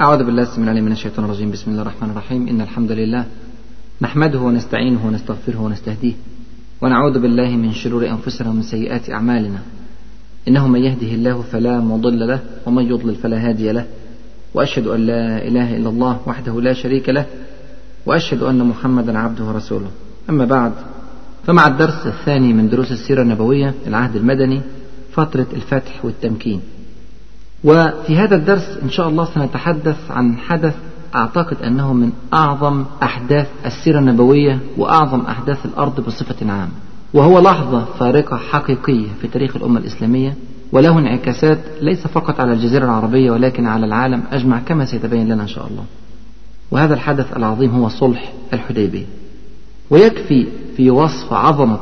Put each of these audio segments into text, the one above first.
أعوذ بالله السميع العليم من الشيطان الرجيم. بسم الله الرحمن الرحيم. إن الحمد لله نحمده ونستعينه ونستغفره ونستهديه ونعوذ بالله من شرور أنفسنا ومن سيئات أعمالنا. إنه من يهده الله فلا مضل له ومن يضلل فلا هادي له. وأشهد أن لا إله إلا الله وحده لا شريك له. وأشهد أن محمدا عبده ورسوله. أما بعد فمع الدرس الثاني من دروس السيرة النبوية العهد المدني فترة الفتح والتمكين. وفي هذا الدرس إن شاء الله سنتحدث عن حدث أعتقد أنه من أعظم أحداث السيرة النبوية وأعظم أحداث الأرض بصفة عامة. وهو لحظة فارقة حقيقية في تاريخ الأمة الإسلامية وله انعكاسات ليس فقط على الجزيرة العربية ولكن على العالم أجمع كما سيتبين لنا إن شاء الله. وهذا الحدث العظيم هو صلح الحديبية. ويكفي في وصف عظمة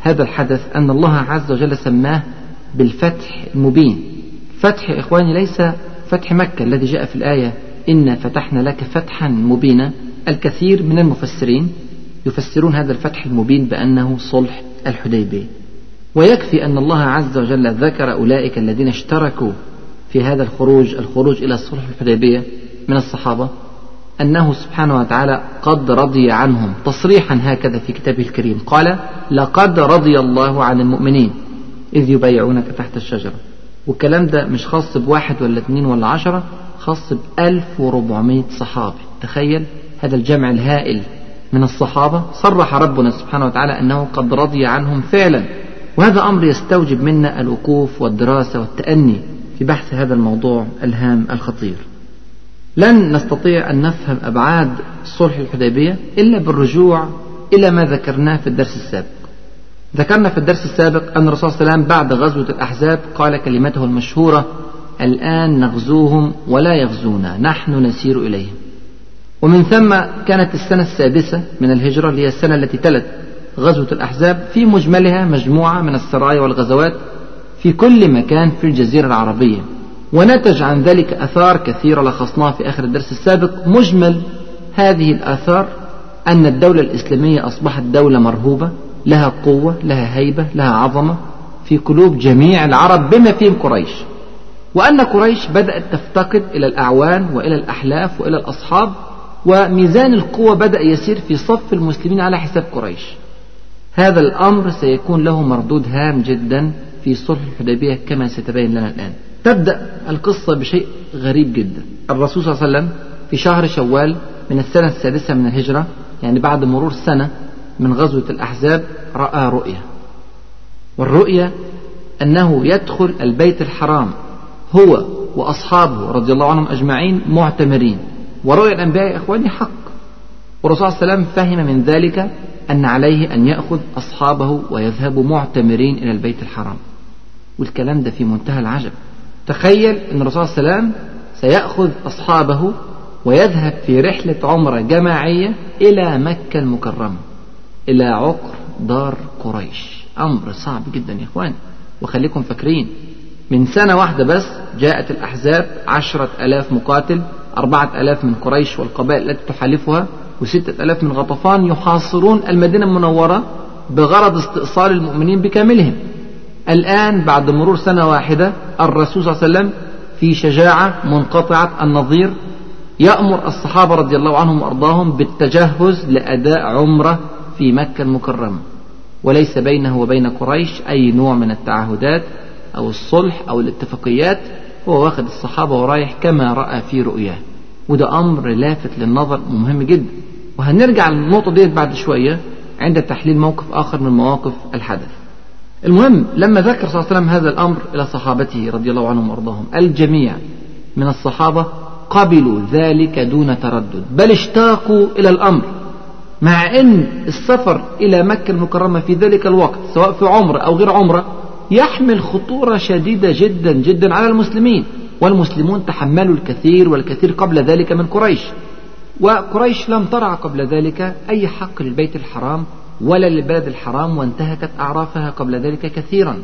هذا الحدث أن الله عز وجل سماه بالفتح المبين. فتح إخواني ليس فتح مكة الذي جاء في الآية إنا فتحنا لك فتحا مبينا. الكثير من المفسرين يفسرون هذا الفتح المبين بأنه صلح الحديبية. ويكفي أن الله عز وجل ذكر أولئك الذين اشتركوا في هذا الخروج الخروج إلى صلح الحديبية من الصحابة أنه سبحانه وتعالى قد رضي عنهم. تصريحا هكذا في كتابه الكريم. قال لقد رضي الله عن المؤمنين إذ يبايعونك تحت الشجرة. والكلام ده مش خاص بواحد ولا اثنين ولا عشرة خاص بألف وربعمائة صحابي. تخيل هذا الجمع الهائل من الصحابة صرح ربنا سبحانه وتعالى أنه قد رضي عنهم فعلا. وهذا أمر يستوجب منا الوقوف والدراسة والتأني في بحث هذا الموضوع الهام الخطير. لن نستطيع أن نفهم أبعاد صلح الحديبية إلا بالرجوع إلى ما ذكرناه في الدرس السابق. ذكرنا في الدرس السابق أن الرسول صلى الله عليه وسلم بعد غزوة الأحزاب قال كلمته المشهورة الآن نغزوهم ولا يغزونا نحن نسير إليهم. ومن ثم كانت السنة السادسة من الهجرة اللي هي السنة التي تلت غزوة الأحزاب في مجملها مجموعة من السرايا والغزوات في كل مكان في الجزيرة العربية. ونتج عن ذلك أثار كثيرة لخصناها في آخر الدرس السابق. مجمل هذه الآثار أن الدولة الإسلامية أصبحت دولة مرهوبة لها قوة لها هيبة لها عظمة في قلوب جميع العرب بما فيهم قريش. وأن قريش بدأت تفتقد إلى الأعوان وإلى الأحلاف وإلى الأصحاب وميزان القوة بدأ يسير في صف المسلمين على حساب قريش. هذا الأمر سيكون له مردود هام جدا في صلح الحديبية كما سيتبين لنا الآن. تبدأ القصة بشيء غريب جدا. الرسول صلى الله عليه وسلم في شهر شوال من السنة السادسة من الهجرة يعني بعد مرور سنة من غزوة الأحزاب رأى رؤيا. والرؤيا أنه يدخل البيت الحرام هو وأصحابه رضي الله عنهم أجمعين معتمرين. ورؤيا الأنبياء يا إخواني حق. والرسول صلى الله عليه وسلم فهم من ذلك أن عليه أن يأخذ أصحابه ويذهبوا معتمرين إلى البيت الحرام. والكلام ده في منتهى العجب. تخيل أن الرسول صلى الله عليه وسلم سيأخذ أصحابه ويذهب في رحلة عمرة جماعية إلى مكة المكرمة. إلى عقر دار قريش. أمر صعب جدا يا إخوان وخليكم فاكرين من سنة واحدة بس جاءت الأحزاب عشرة ألاف مقاتل أربعة ألاف من قريش والقبائل التي تحالفها وستة ألاف من غطفان يحاصرون المدينة المنورة بغرض استئصال المؤمنين بكاملهم. الآن بعد مرور سنة واحدة الرسول صلى الله عليه وسلم في شجاعة منقطعة النظير يأمر الصحابة رضي الله عنهم وأرضاهم بالتجهز لأداء عمرة في مكة المكرمة وليس بينه وبين قريش أي نوع من التعهدات أو الصلح أو الاتفاقيات هو واخد الصحابة ورايح كما رأى في رؤياه. وده أمر لافت للنظر ومهم جدا. وهنرجع للنقطة ديت بعد شوية عند تحليل موقف آخر من مواقف الحدث. المهم لما ذكر صلى الله عليه وسلم هذا الأمر إلى صحابته رضي الله عنهم وأرضاهم الجميع من الصحابة قبلوا ذلك دون تردد بل اشتاقوا إلى الأمر. مع أن السفر إلى مكة المكرمة في ذلك الوقت سواء في عمرة أو غير عمرة يحمل خطورة شديدة جدا جدا على المسلمين. والمسلمون تحملوا الكثير والكثير قبل ذلك من قريش. وقريش لم ترع قبل ذلك أي حق للبيت الحرام ولا للبلد الحرام وانتهكت أعرافها قبل ذلك كثيرا.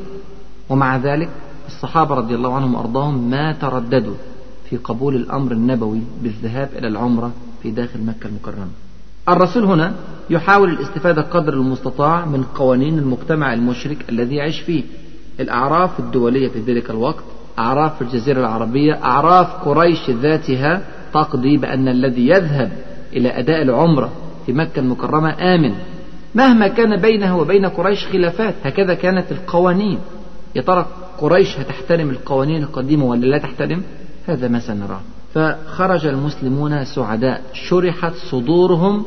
ومع ذلك الصحابة رضي الله عنهم وأرضاهم ما ترددوا في قبول الأمر النبوي بالذهاب إلى العمرة في داخل مكة المكرمة. الرسول هنا يحاول الاستفادة قدر المستطاع من قوانين المجتمع المشرك الذي يعيش فيه. الأعراف الدولية في ذلك الوقت أعراف الجزيرة العربية أعراف قريش ذاتها تقضي بأن الذي يذهب إلى أداء العمرة في مكة المكرمة آمن. مهما كان بينه وبين قريش خلافات هكذا كانت القوانين. يا ترى قريش هتحترم القوانين القديمة ولا لا تحترم؟ هذا ما سنراه فخرج المسلمون سعداء شرحت صدورهم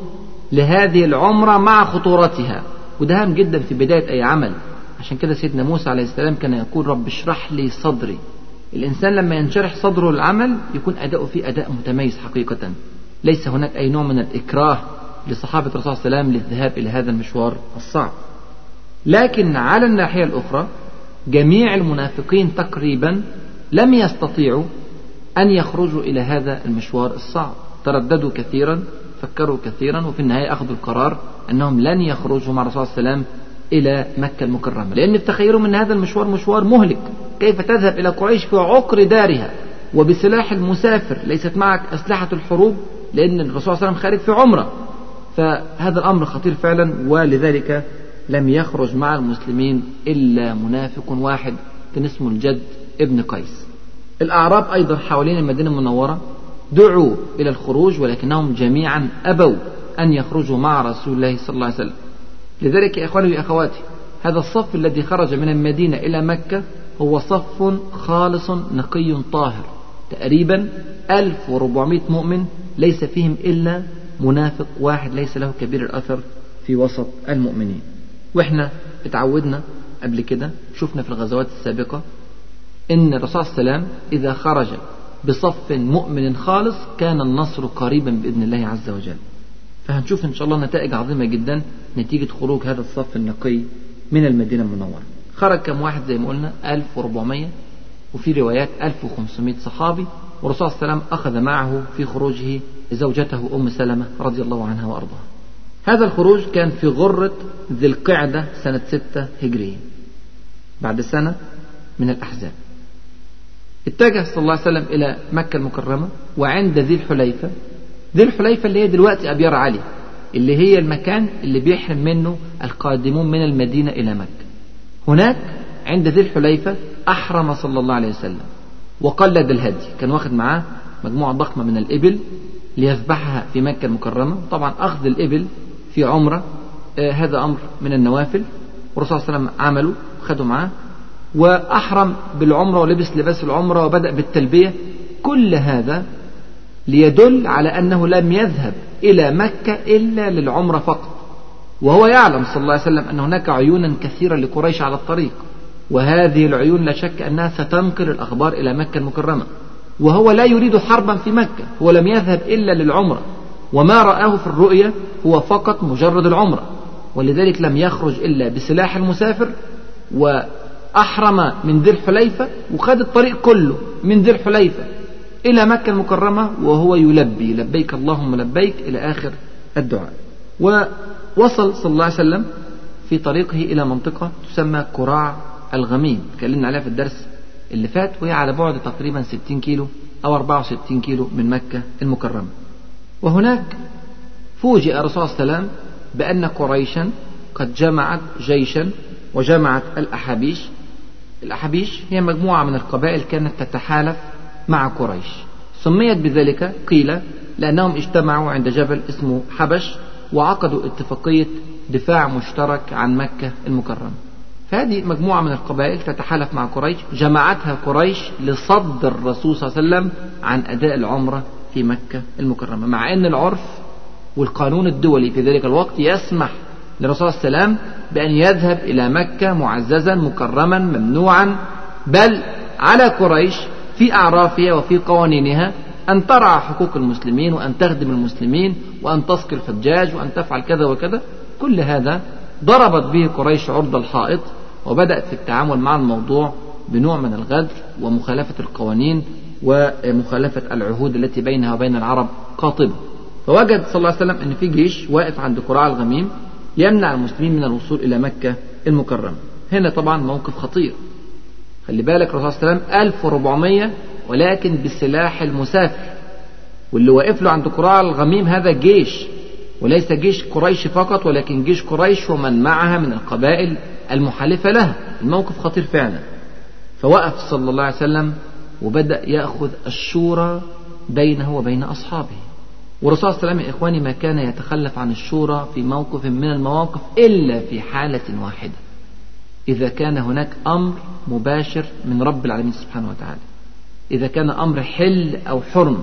لهذه العمرة مع خطورتها. وده هام جدا في بداية أي عمل. عشان كده سيدنا موسى عليه السلام كان يقول رب اشرح لي صدري. الإنسان لما ينشرح صدره للعمل يكون أداؤه فيه أداء متميز حقيقة. ليس هناك أي نوع من الإكراه لصحابة الرسول صلى الله عليه وسلم للذهاب إلى هذا المشوار الصعب. لكن على الناحية الأخرى جميع المنافقين تقريبا لم يستطيعوا أن يخرجوا إلى هذا المشوار الصعب. ترددوا كثيرا فكروا كثيرا وفي النهاية أخذوا القرار أنهم لن يخرجوا مع الرسول صلى الله عليه وسلم إلى مكة المكرمة. لأن في تخيلهم أن هذا المشوار مشوار مهلك. كيف تذهب إلى قريش في عقر دارها؟ وبسلاح المسافر. ليست معك أسلحة الحروب لأن الرسول صلى الله عليه وسلم خارج في عمرة. فهذا الأمر خطير فعلا ولذلك لم يخرج مع المسلمين إلا منافق واحد كان اسمه الجد ابن قيس. الأعراب أيضا حوالين المدينة المنورة دعوا إلى الخروج ولكنهم جميعا أبوا أن يخرجوا مع رسول الله صلى الله عليه وسلم. لذلك يا إخواني وأخواتي هذا الصف الذي خرج من المدينة إلى مكة هو صف خالص نقي طاهر. تقريبا 1400 مؤمن ليس فيهم إلا منافق واحد ليس له كبير الأثر في وسط المؤمنين. وإحنا اتعودنا قبل كده شفنا في الغزوات السابقة إن الرسول صلى الله عليه وسلم إذا خرج بصف مؤمن خالص كان النصر قريبا بإذن الله عز وجل. فهنشوف إن شاء الله نتائج عظيمة جدا نتيجة خروج هذا الصف النقي من المدينة المنورة. خرج كم واحد زي ما قلنا؟ 1400 وفي روايات 1500 صحابي والرسول صلى الله عليه وسلم أخذ معه في خروجه زوجته أم سلمة رضي الله عنها وأرضاها. هذا الخروج كان في غرة ذي القعدة سنة ستة هجرية بعد سنة من الأحزاب. اتجه صلى الله عليه وسلم إلى مكة المكرمة وعند ذي الحليفة. ذي الحليفة اللي هي دلوقتي أبيار علي اللي هي المكان اللي بيحرم منه القادمون من المدينة إلى مكة. هناك عند ذي الحليفة أحرم صلى الله عليه وسلم وقلد الهدي كان واخد معاه مجموعة ضخمة من الإبل ليذبحها في مكة المكرمة. طبعا أخذ الإبل في عمرة آه هذا أمر من النوافل. والرسول صلى الله عليه وسلم عمله وخده معاه. وأحرم بالعمرة ولبس لباس العمرة وبدأ بالتلبية. كل هذا ليدل على أنه لم يذهب إلى مكة إلا للعمرة فقط. وهو يعلم صلى الله عليه وسلم أن هناك عيونا كثيرة لقريش على الطريق. وهذه العيون لا شك أنها ستنقل الأخبار إلى مكة المكرمة. وهو لا يريد حربا في مكة. هو لم يذهب إلا للعمرة. وما رآه في الرؤيا هو فقط مجرد العمرة. ولذلك لم يخرج إلا بسلاح المسافر وأحرم من ذي الحليفة وخد الطريق كله من ذي الحليفة إلى مكة المكرمة وهو يلبي لبيك اللهم لبيك إلى آخر الدعاء. ووصل صلى الله عليه وسلم في طريقه إلى منطقة تسمى كراع الغميم. تكلمنا عليها في الدرس اللي فات وهي على بعد تقريبا 60 كيلو أو 64 كيلو من مكة المكرمة. وهناك فوجئ الرسول صلى الله عليه وسلم بأن قريشا قد جمعت جيشا وجمعت الأحابيش الأحابيش هي مجموعة من القبائل كانت تتحالف مع قريش. سميت بذلك قيل لأنهم اجتمعوا عند جبل اسمه حبش وعقدوا اتفاقية دفاع مشترك عن مكة المكرمة. فهذه مجموعة من القبائل تتحالف مع قريش. جمعتها قريش لصد الرسول صلى الله عليه وسلم عن أداء العمرة في مكة المكرمة. مع أن العرف والقانون الدولي في ذلك الوقت يسمح للرسول صلى الله عليه وسلم بأن يذهب إلى مكة معززا مكرما ممنوعا. بل على قريش في أعرافها وفي قوانينها أن ترعى حقوق المسلمين وأن تخدم المسلمين وأن تسقي الحجاج وأن تفعل كذا وكذا. كل هذا ضربت به قريش عرض الحائط وبدأت في التعامل مع الموضوع بنوع من الغدر ومخالفة القوانين ومخالفة العهود التي بينها وبين العرب قاطبة. فوجد صلى الله عليه وسلم أن في جيش واقف عند قراع الغميم يمنع المسلمين من الوصول إلى مكة المكرمة. هنا طبعا موقف خطير. خلي بالك الرسول صلى الله عليه وسلم 1400 ولكن بسلاح المسافر. واللي واقف له عند قراع الغميم هذا جيش وليس جيش قريش فقط ولكن جيش قريش ومن معها من القبائل المحالفة لها. الموقف خطير فعلا. فوقف صلى الله عليه وسلم وبدأ يأخذ الشورى بينه وبين أصحابه. والرسول صلى الله عليه وسلم يا إخواني ما كان يتخلف عن الشورى في موقف من المواقف إلا في حالة واحدة. إذا كان هناك أمر مباشر من رب العالمين سبحانه وتعالى. إذا كان أمر حل أو حرم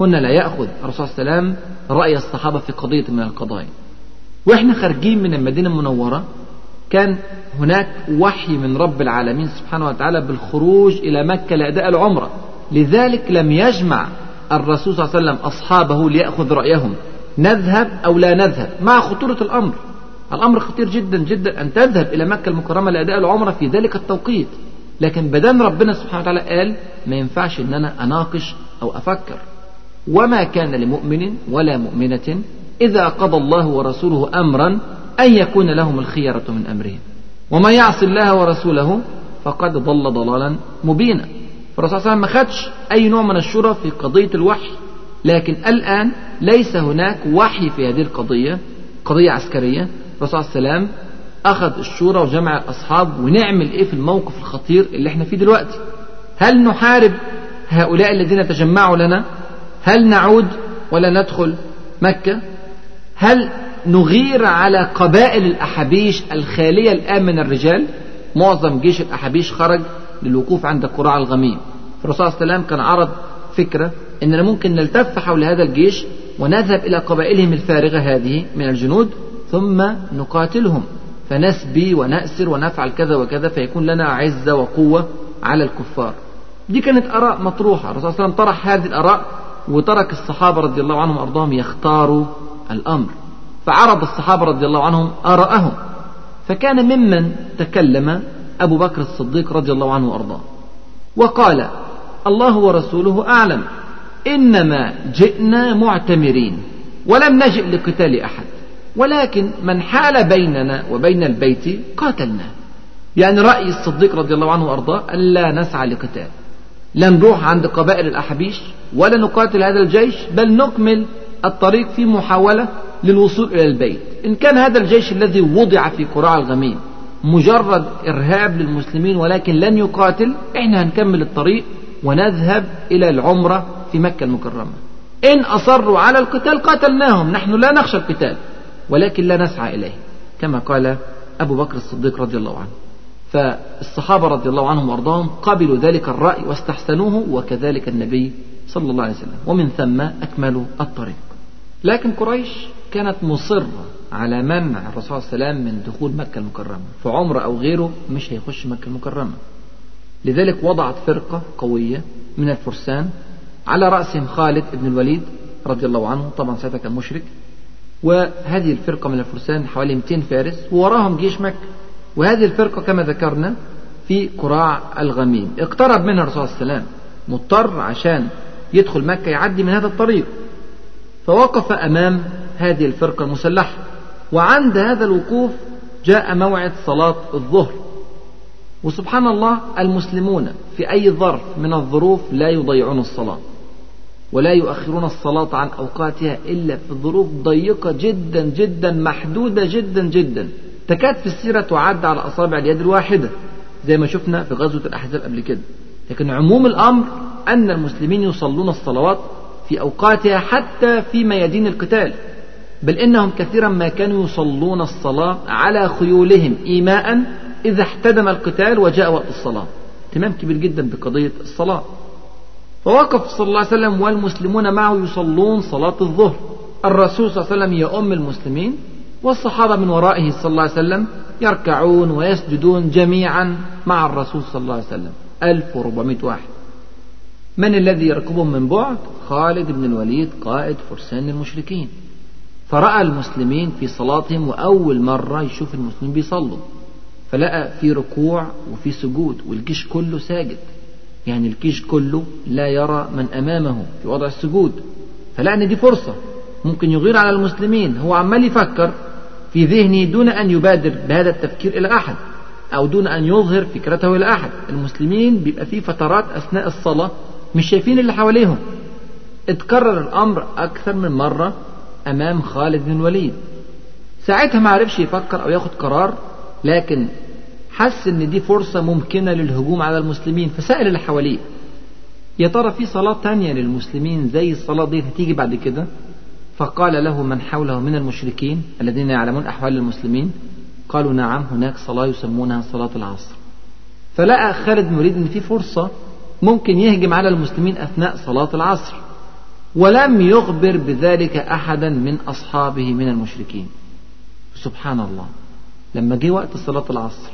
هنا لا يأخذ الرسول صلى الله عليه وسلم رأي الصحابة في قضية من القضايا. وإحنا خارجين من المدينة المنورة كان هناك وحي من رب العالمين سبحانه وتعالى بالخروج إلى مكة لأداء العمرة. لذلك لم يجمع الرسول صلى الله عليه وسلم أصحابه ليأخذ رأيهم. نذهب أو لا نذهب؟ مع خطورة الأمر. الأمر خطير جدا جدا أن تذهب إلى مكة المكرمة لأداء العمرة في ذلك التوقيت. لكن بدل ربنا سبحانه وتعالى قال ما ينفعش أن أنا أناقش أو أفكر. وما كان لمؤمن ولا مؤمنة إذا قضى الله ورسوله أمرا أن يكون لهم الخيرة من أمرهم. وما يعصي الله ورسوله فقد ضل ضلالا مبينا. فالرسول صلى الله عليه وسلم ما خدش أي نوع من الشورى في قضية الوحي. لكن الآن ليس هناك وحي في هذه القضية قضية عسكرية. الرسول صلى الله عليه وسلم أخذ الشورى وجمع الأصحاب ونعمل إيه في الموقف الخطير اللي إحنا فيه دلوقتي؟ هل نحارب هؤلاء الذين تجمعوا لنا؟ هل نعود ولا ندخل مكة؟ هل نغير على قبائل الأحابيش الخالية الآن من الرجال؟ معظم جيش الأحابيش خرج للوقوف عند قراع الغميم. فالرسول صلى الله عليه وسلم كان عرض فكرة أننا ممكن نلتف حول هذا الجيش ونذهب إلى قبائلهم الفارغة هذه من الجنود ثم نقاتلهم. فنسبي ونأسر ونفعل كذا وكذا فيكون لنا عزة وقوة على الكفار. دي كانت آراء مطروحة. الرسول صلى الله عليه وسلم طرح هذه الآراء وترك الصحابة رضي الله عنهم وأرضاهم يختاروا الأمر. فعرض الصحابة رضي الله عنهم آراءهم. فكان ممن تكلم أبو بكر الصديق رضي الله عنه وأرضاه. وقال الله ورسوله أعلم. إنما جئنا معتمرين ولم نجئ لقتال أحد. ولكن من حال بيننا وبين البيت قاتلنا. يعني رأي الصديق رضي الله عنه وأرضاه ألا نسعى لقتال. لا نروح عند قبائل الأحابيش ولا نقاتل هذا الجيش بل نكمل الطريق في محاولة للوصول إلى البيت. إن كان هذا الجيش الذي وضع في قراع الغميم مجرد إرهاب للمسلمين ولكن لن يقاتل إحنا هنكمل الطريق ونذهب إلى العمرة في مكة المكرمة. إن أصروا على القتال قاتلناهم نحن لا نخشى القتال ولكن لا نسعى إليه. كما قال أبو بكر الصديق رضي الله عنه. فالصحابة رضي الله عنهم وأرضاهم قبلوا ذلك الرأي واستحسنوه وكذلك النبي صلى الله عليه وسلم. ومن ثم أكملوا الطريق. لكن قريش كانت مصرة على منع الرسول صلى الله عليه وسلم من دخول مكة المكرمة. فعمر أو غيره مش هيخش مكة المكرمة. لذلك وضعت فرقة قوية من الفرسان على رأسهم خالد بن الوليد رضي الله عنه طبعا ساعتها كان مشرك. وهذه الفرقة من الفرسان حوالي 200 فارس ووراهم جيش مكة. وهذه الفرقة كما ذكرنا في قراع الغميم. اقترب منها الرسول صلى الله عليه وسلم مضطر عشان يدخل مكة يعدي من هذا الطريق. فوقف أمام هذه الفرقة المسلحة. وعند هذا الوقوف جاء موعد صلاة الظهر. وسبحان الله المسلمون في أي ظرف من الظروف لا يضيعون الصلاة ولا يؤخرون الصلاة عن أوقاتها إلا في ظروف ضيقة جدا جدا محدودة جدا جدا. تكاد في السيرة تعد على أصابع اليد الواحدة زي ما شفنا في غزوة الأحزاب قبل كده. لكن عموم الأمر أن المسلمين يصلون الصلوات في أوقاتها حتى في ميادين القتال. بل إنهم كثيرا ما كانوا يصلون الصلاة على خيولهم إيماء إذا احتدم القتال وجاء وقت الصلاة. اهتمام كبير جدا بقضية الصلاة. فوقف صلى الله عليه وسلم والمسلمون معه يصلون صلاة الظهر. الرسول صلى الله عليه وسلم يؤم المسلمين والصحابة من ورائه صلى الله عليه وسلم يركعون ويسجدون جميعا مع الرسول صلى الله عليه وسلم. 1400 واحد. من الذي يركبهم من بعد؟ خالد بن الوليد قائد فرسان المشركين. فرأى المسلمين في صلاتهم وأول مرة يشوف المسلمين بيصلوا فلقى في ركوع وفي سجود والجيش كله ساجد. يعني الجيش كله لا يرى من أمامه في وضع السجود. فلقى إن دي فرصة ممكن يغير على المسلمين. هو عمال يفكر في ذهنه دون أن يبادر بهذا التفكير إلى أحد أو دون أن يظهر فكرته إلى أحد. المسلمين بيبقى في فترات أثناء الصلاة مش شايفين اللي حواليهم. اتكرر الأمر أكثر من مرة أمام خالد بن الوليد. ساعتها ما عرفش يفكر أو ياخد قرار لكن حس إن دي فرصة ممكنة للهجوم على المسلمين فسأل اللي حواليه. يا ترى في صلاة تانية للمسلمين زي الصلاة دي هتيجي بعد كده؟ فقال له من حوله من المشركين الذين يعلمون أحوال المسلمين. قالوا نعم هناك صلاة يسمونها صلاة العصر. فلقى خالد الوليد إن في فرصة ممكن يهجم على المسلمين أثناء صلاة العصر. ولم يخبر بذلك أحدا من أصحابه من المشركين. سبحان الله لما جه وقت صلاة العصر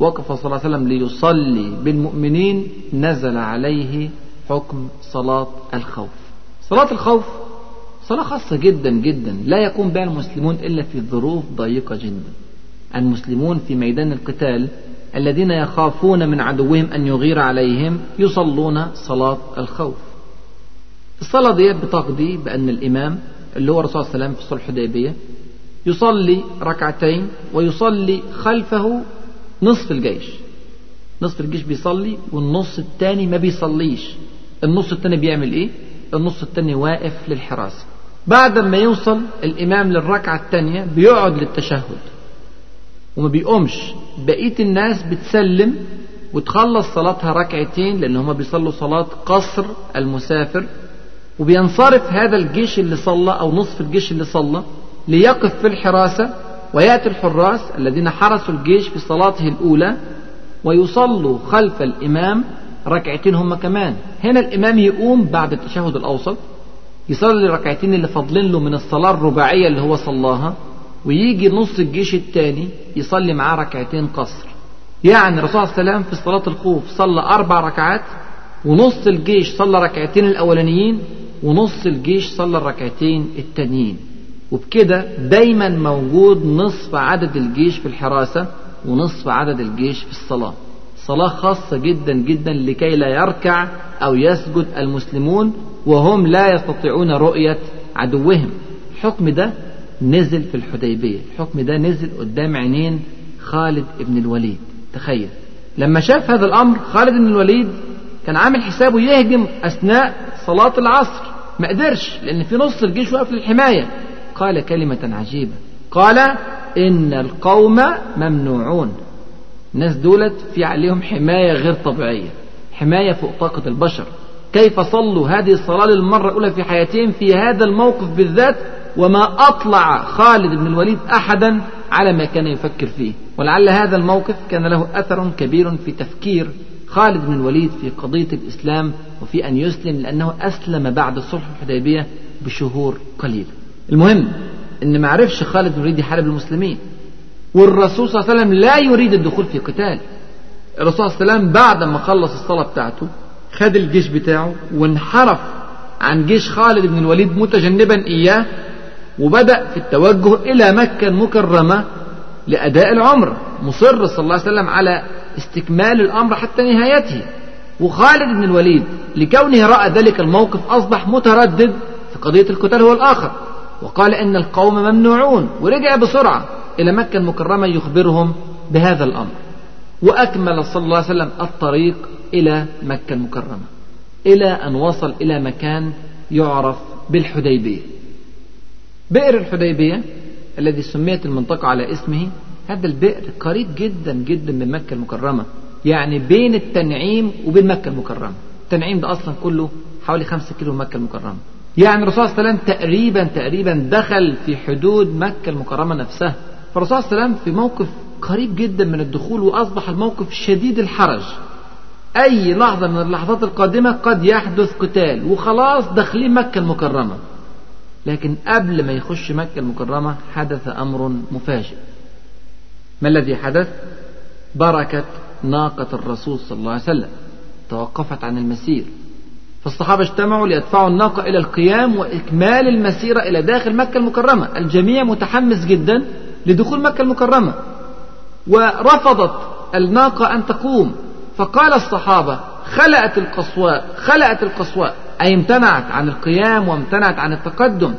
وقف صلى الله عليه وسلم ليصلي بالمؤمنين نزل عليه حكم صلاة الخوف. صلاة الخوف صلاة خاصة جدا جدا لا يقوم بها المسلمون إلا في ظروف ضيقة جدا. المسلمون في ميدان القتال الذين يخافون من عدوهم أن يغير عليهم يصلون صلاة الخوف. الصلاة ديت بتقضي بأن الإمام اللي هو الرسول صلى الله عليه وسلم في صلح الحديبية يصلي ركعتين ويصلي خلفه نصف الجيش. نصف الجيش بيصلي والنص الثاني ما بيصليش. النص الثاني بيعمل إيه؟ النص الثاني واقف للحراسة بعد ما يوصل الإمام للركعة الثانية بيقعد للتشهد. وما بيقومش. بقية الناس بتسلم وتخلص صلاتها ركعتين لأن هما بيصلوا صلاة قصر المسافر وبينصرف هذا الجيش اللي صلى أو نصف الجيش اللي صلى ليقف في الحراسة ويأتي الحراس الذين حرسوا الجيش في صلاته الأولى ويصلوا خلف الإمام ركعتين هم كمان. هنا الإمام يقوم بعد التشهد الأوسط يصلي الركعتين اللي فاضلين له من الصلاة الرباعية اللي هو صلاها ويجي نص الجيش الثاني يصلي معاه ركعتين قصر. يعني الرسول صلى الله عليه وسلم في صلاة الخوف صلى أربع ركعات ونص الجيش صلى ركعتين الأولانيين ونص الجيش صلى الركعتين التانيين. وبكده دايما موجود نصف عدد الجيش في الحراسة ونصف عدد الجيش في الصلاة. صلاة خاصة جدا جدا لكي لا يركع أو يسجد المسلمون وهم لا يستطيعون رؤية عدوهم. الحكم ده نزل في الحديبية. الحكم ده نزل قدام عينين خالد بن الوليد. تخيل. لما شاف هذا الأمر خالد بن الوليد كان عامل حسابه يهجم أثناء صلاة العصر. ما قدرش لأن في نص الجيش واقف للحماية. قال كلمة عجيبة. قال إن القوم ممنوعون. الناس دولت في عليهم حماية غير طبيعية حماية فوق طاقة البشر. كيف صلوا هذه الصلاة للمرة الأولى في حياتهم في هذا الموقف بالذات؟ وما أطلع خالد بن الوليد أحدا على ما كان يفكر فيه. ولعل هذا الموقف كان له أثر كبير في تفكير خالد بن الوليد في قضية الإسلام وفي أن يسلم لأنه أسلم بعد صلح الحديبية بشهور قليلة. المهم أن ما عرفش خالد بن الوليد يحارب المسلمين. والرسول صلى الله عليه وسلم لا يريد الدخول في قتال. الرسول صلى الله عليه وسلم بعد ما خلص الصلاة بتاعته خد الجيش بتاعه وانحرف عن جيش خالد بن الوليد متجنبا إياه وبدأ في التوجه إلى مكة المكرمة لأداء العمرة مصر صلى الله عليه وسلم على استكمال الأمر حتى نهايته. وخالد بن الوليد لكونه رأى ذلك الموقف أصبح متردد في قضية القتال هو الآخر. وقال إن القوم ممنوعون ورجع بسرعة إلى مكة المكرمة يخبرهم بهذا الأمر. وأكمل صلى الله عليه وسلم الطريق إلى مكة المكرمة إلى أن وصل إلى مكان يعرف بالحديبية. بئر الحديبية الذي سميت المنطقة على اسمه هذا البئر قريب جدا جدا من مكة المكرمة. يعني بين التنعيم وبين مكة المكرمة. التنعيم ده أصلا كله حوالي خمسة كيلو مكة المكرمة. يعني الرسول صلى الله عليه وسلم تقريبا تقريبا دخل في حدود مكة المكرمة نفسها. فالرسول صلى الله عليه وسلم في موقف قريب جدا من الدخول وأصبح الموقف شديد الحرج. أي لحظة من اللحظات القادمة قد يحدث قتال وخلاص داخلين مكة المكرمة. لكن قبل ما يخش مكة المكرمة حدث أمر مفاجئ. ما الذي حدث؟ بركة ناقة الرسول صلى الله عليه وسلم. توقفت عن المسير. فالصحابة اجتمعوا ليدفعوا الناقة إلى القيام وإكمال المسيرة إلى داخل مكة المكرمة. الجميع متحمس جدا لدخول مكة المكرمة. ورفضت الناقة أن تقوم. فقال الصحابة خلأت القصواء خلأت القصواء. أي امتنعت عن القيام وامتنعت عن التقدم.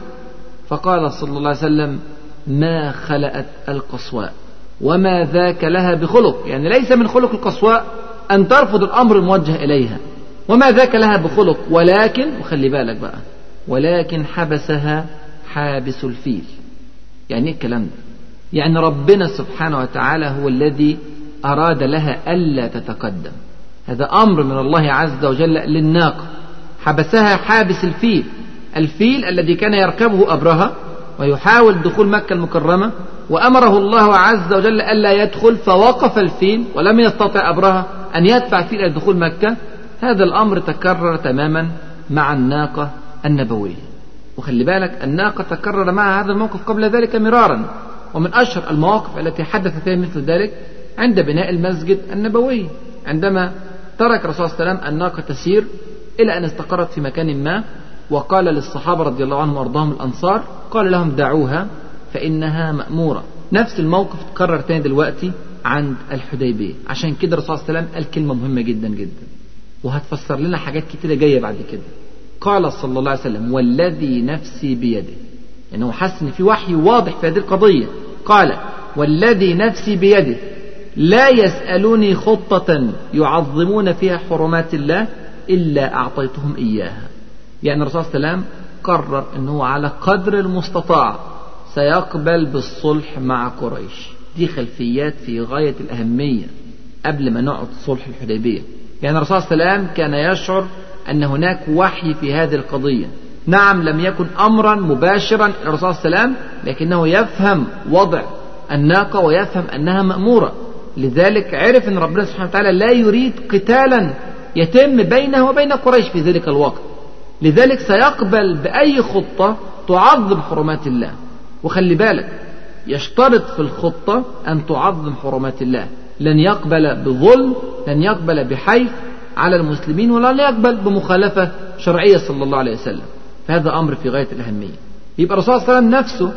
فقال صلى الله عليه وسلم ما خلأت القصواء وما ذاك لها بخلق. يعني ليس من خلق القصواء أن ترفض الأمر الموجه إليها. وما ذاك لها بخلق ولكن وخلي بالك بقى ولكن حبسها حابس الفيل. يعني إيه الكلام ده؟ يعني ربنا سبحانه وتعالى هو الذي أراد لها ألا تتقدم. هذا أمر من الله عز وجل للناقة. حبسها حابس الفيل. الفيل الذي كان يركبه أبرهة ويحاول دخول مكة المكرمة وأمره الله عز وجل ألا يدخل فوقف الفيل ولم يستطع أبرهة أن يدفع فيل إلى دخول مكة. هذا الأمر تكرر تماما مع الناقة النبوية. وخلي بالك الناقة تكرر معها هذا الموقف قبل ذلك مرارا. ومن أشهر المواقف التي حدث فيها مثل ذلك عند بناء المسجد النبوي. عندما ترك الرسول صلى الله عليه وسلم الناقة تسير إلى أن استقرت في مكان ما وقال للصحابة رضي الله عنهم وأرضاهم الأنصار قال لهم دعوها فإنها مأمورة. نفس الموقف تكرر تاني دلوقتي عند الحديبية. عشان كده الرسول صلى الله عليه وسلم قال كلمة مهمة جدا جدا. وهتفسر لنا حاجات كتيرة جاية بعد كده. قال صلى الله عليه وسلم والذي نفسي بيده. يعني هو حس إن في وحي واضح في هذه القضية. قال والذي نفسي بيده. لا يسألوني خطة يعظمون فيها حرمات الله إلا أعطيتهم إياها. يعني الرسول صلى الله عليه وسلم قرر أنه على قدر المستطاع سيقبل بالصلح مع قريش. دي خلفيات في غاية الأهمية قبل ما نقعد صلح الحديبية. يعني الرسول صلى الله عليه وسلم كان يشعر أن هناك وحي في هذه القضية. نعم لم يكن أمرا مباشرا الرسول صلى الله عليه وسلم لكنه يفهم وضع الناقة ويفهم أنها مأمورة. لذلك عرف أن ربنا سبحانه وتعالى لا يريد قتالا يتم بينه وبين قريش في ذلك الوقت. لذلك سيقبل بأي خطة تعظم حرمات الله. وخلي بالك يشترط في الخطة أن تعظم حرمات الله. لن يقبل بظلم لن يقبل بحيف على المسلمين ولن يقبل بمخالفة شرعية صلى الله عليه وسلم. فهذا أمر في غاية الأهمية. يبقى الرسول صلى الله عليه وسلم نفسه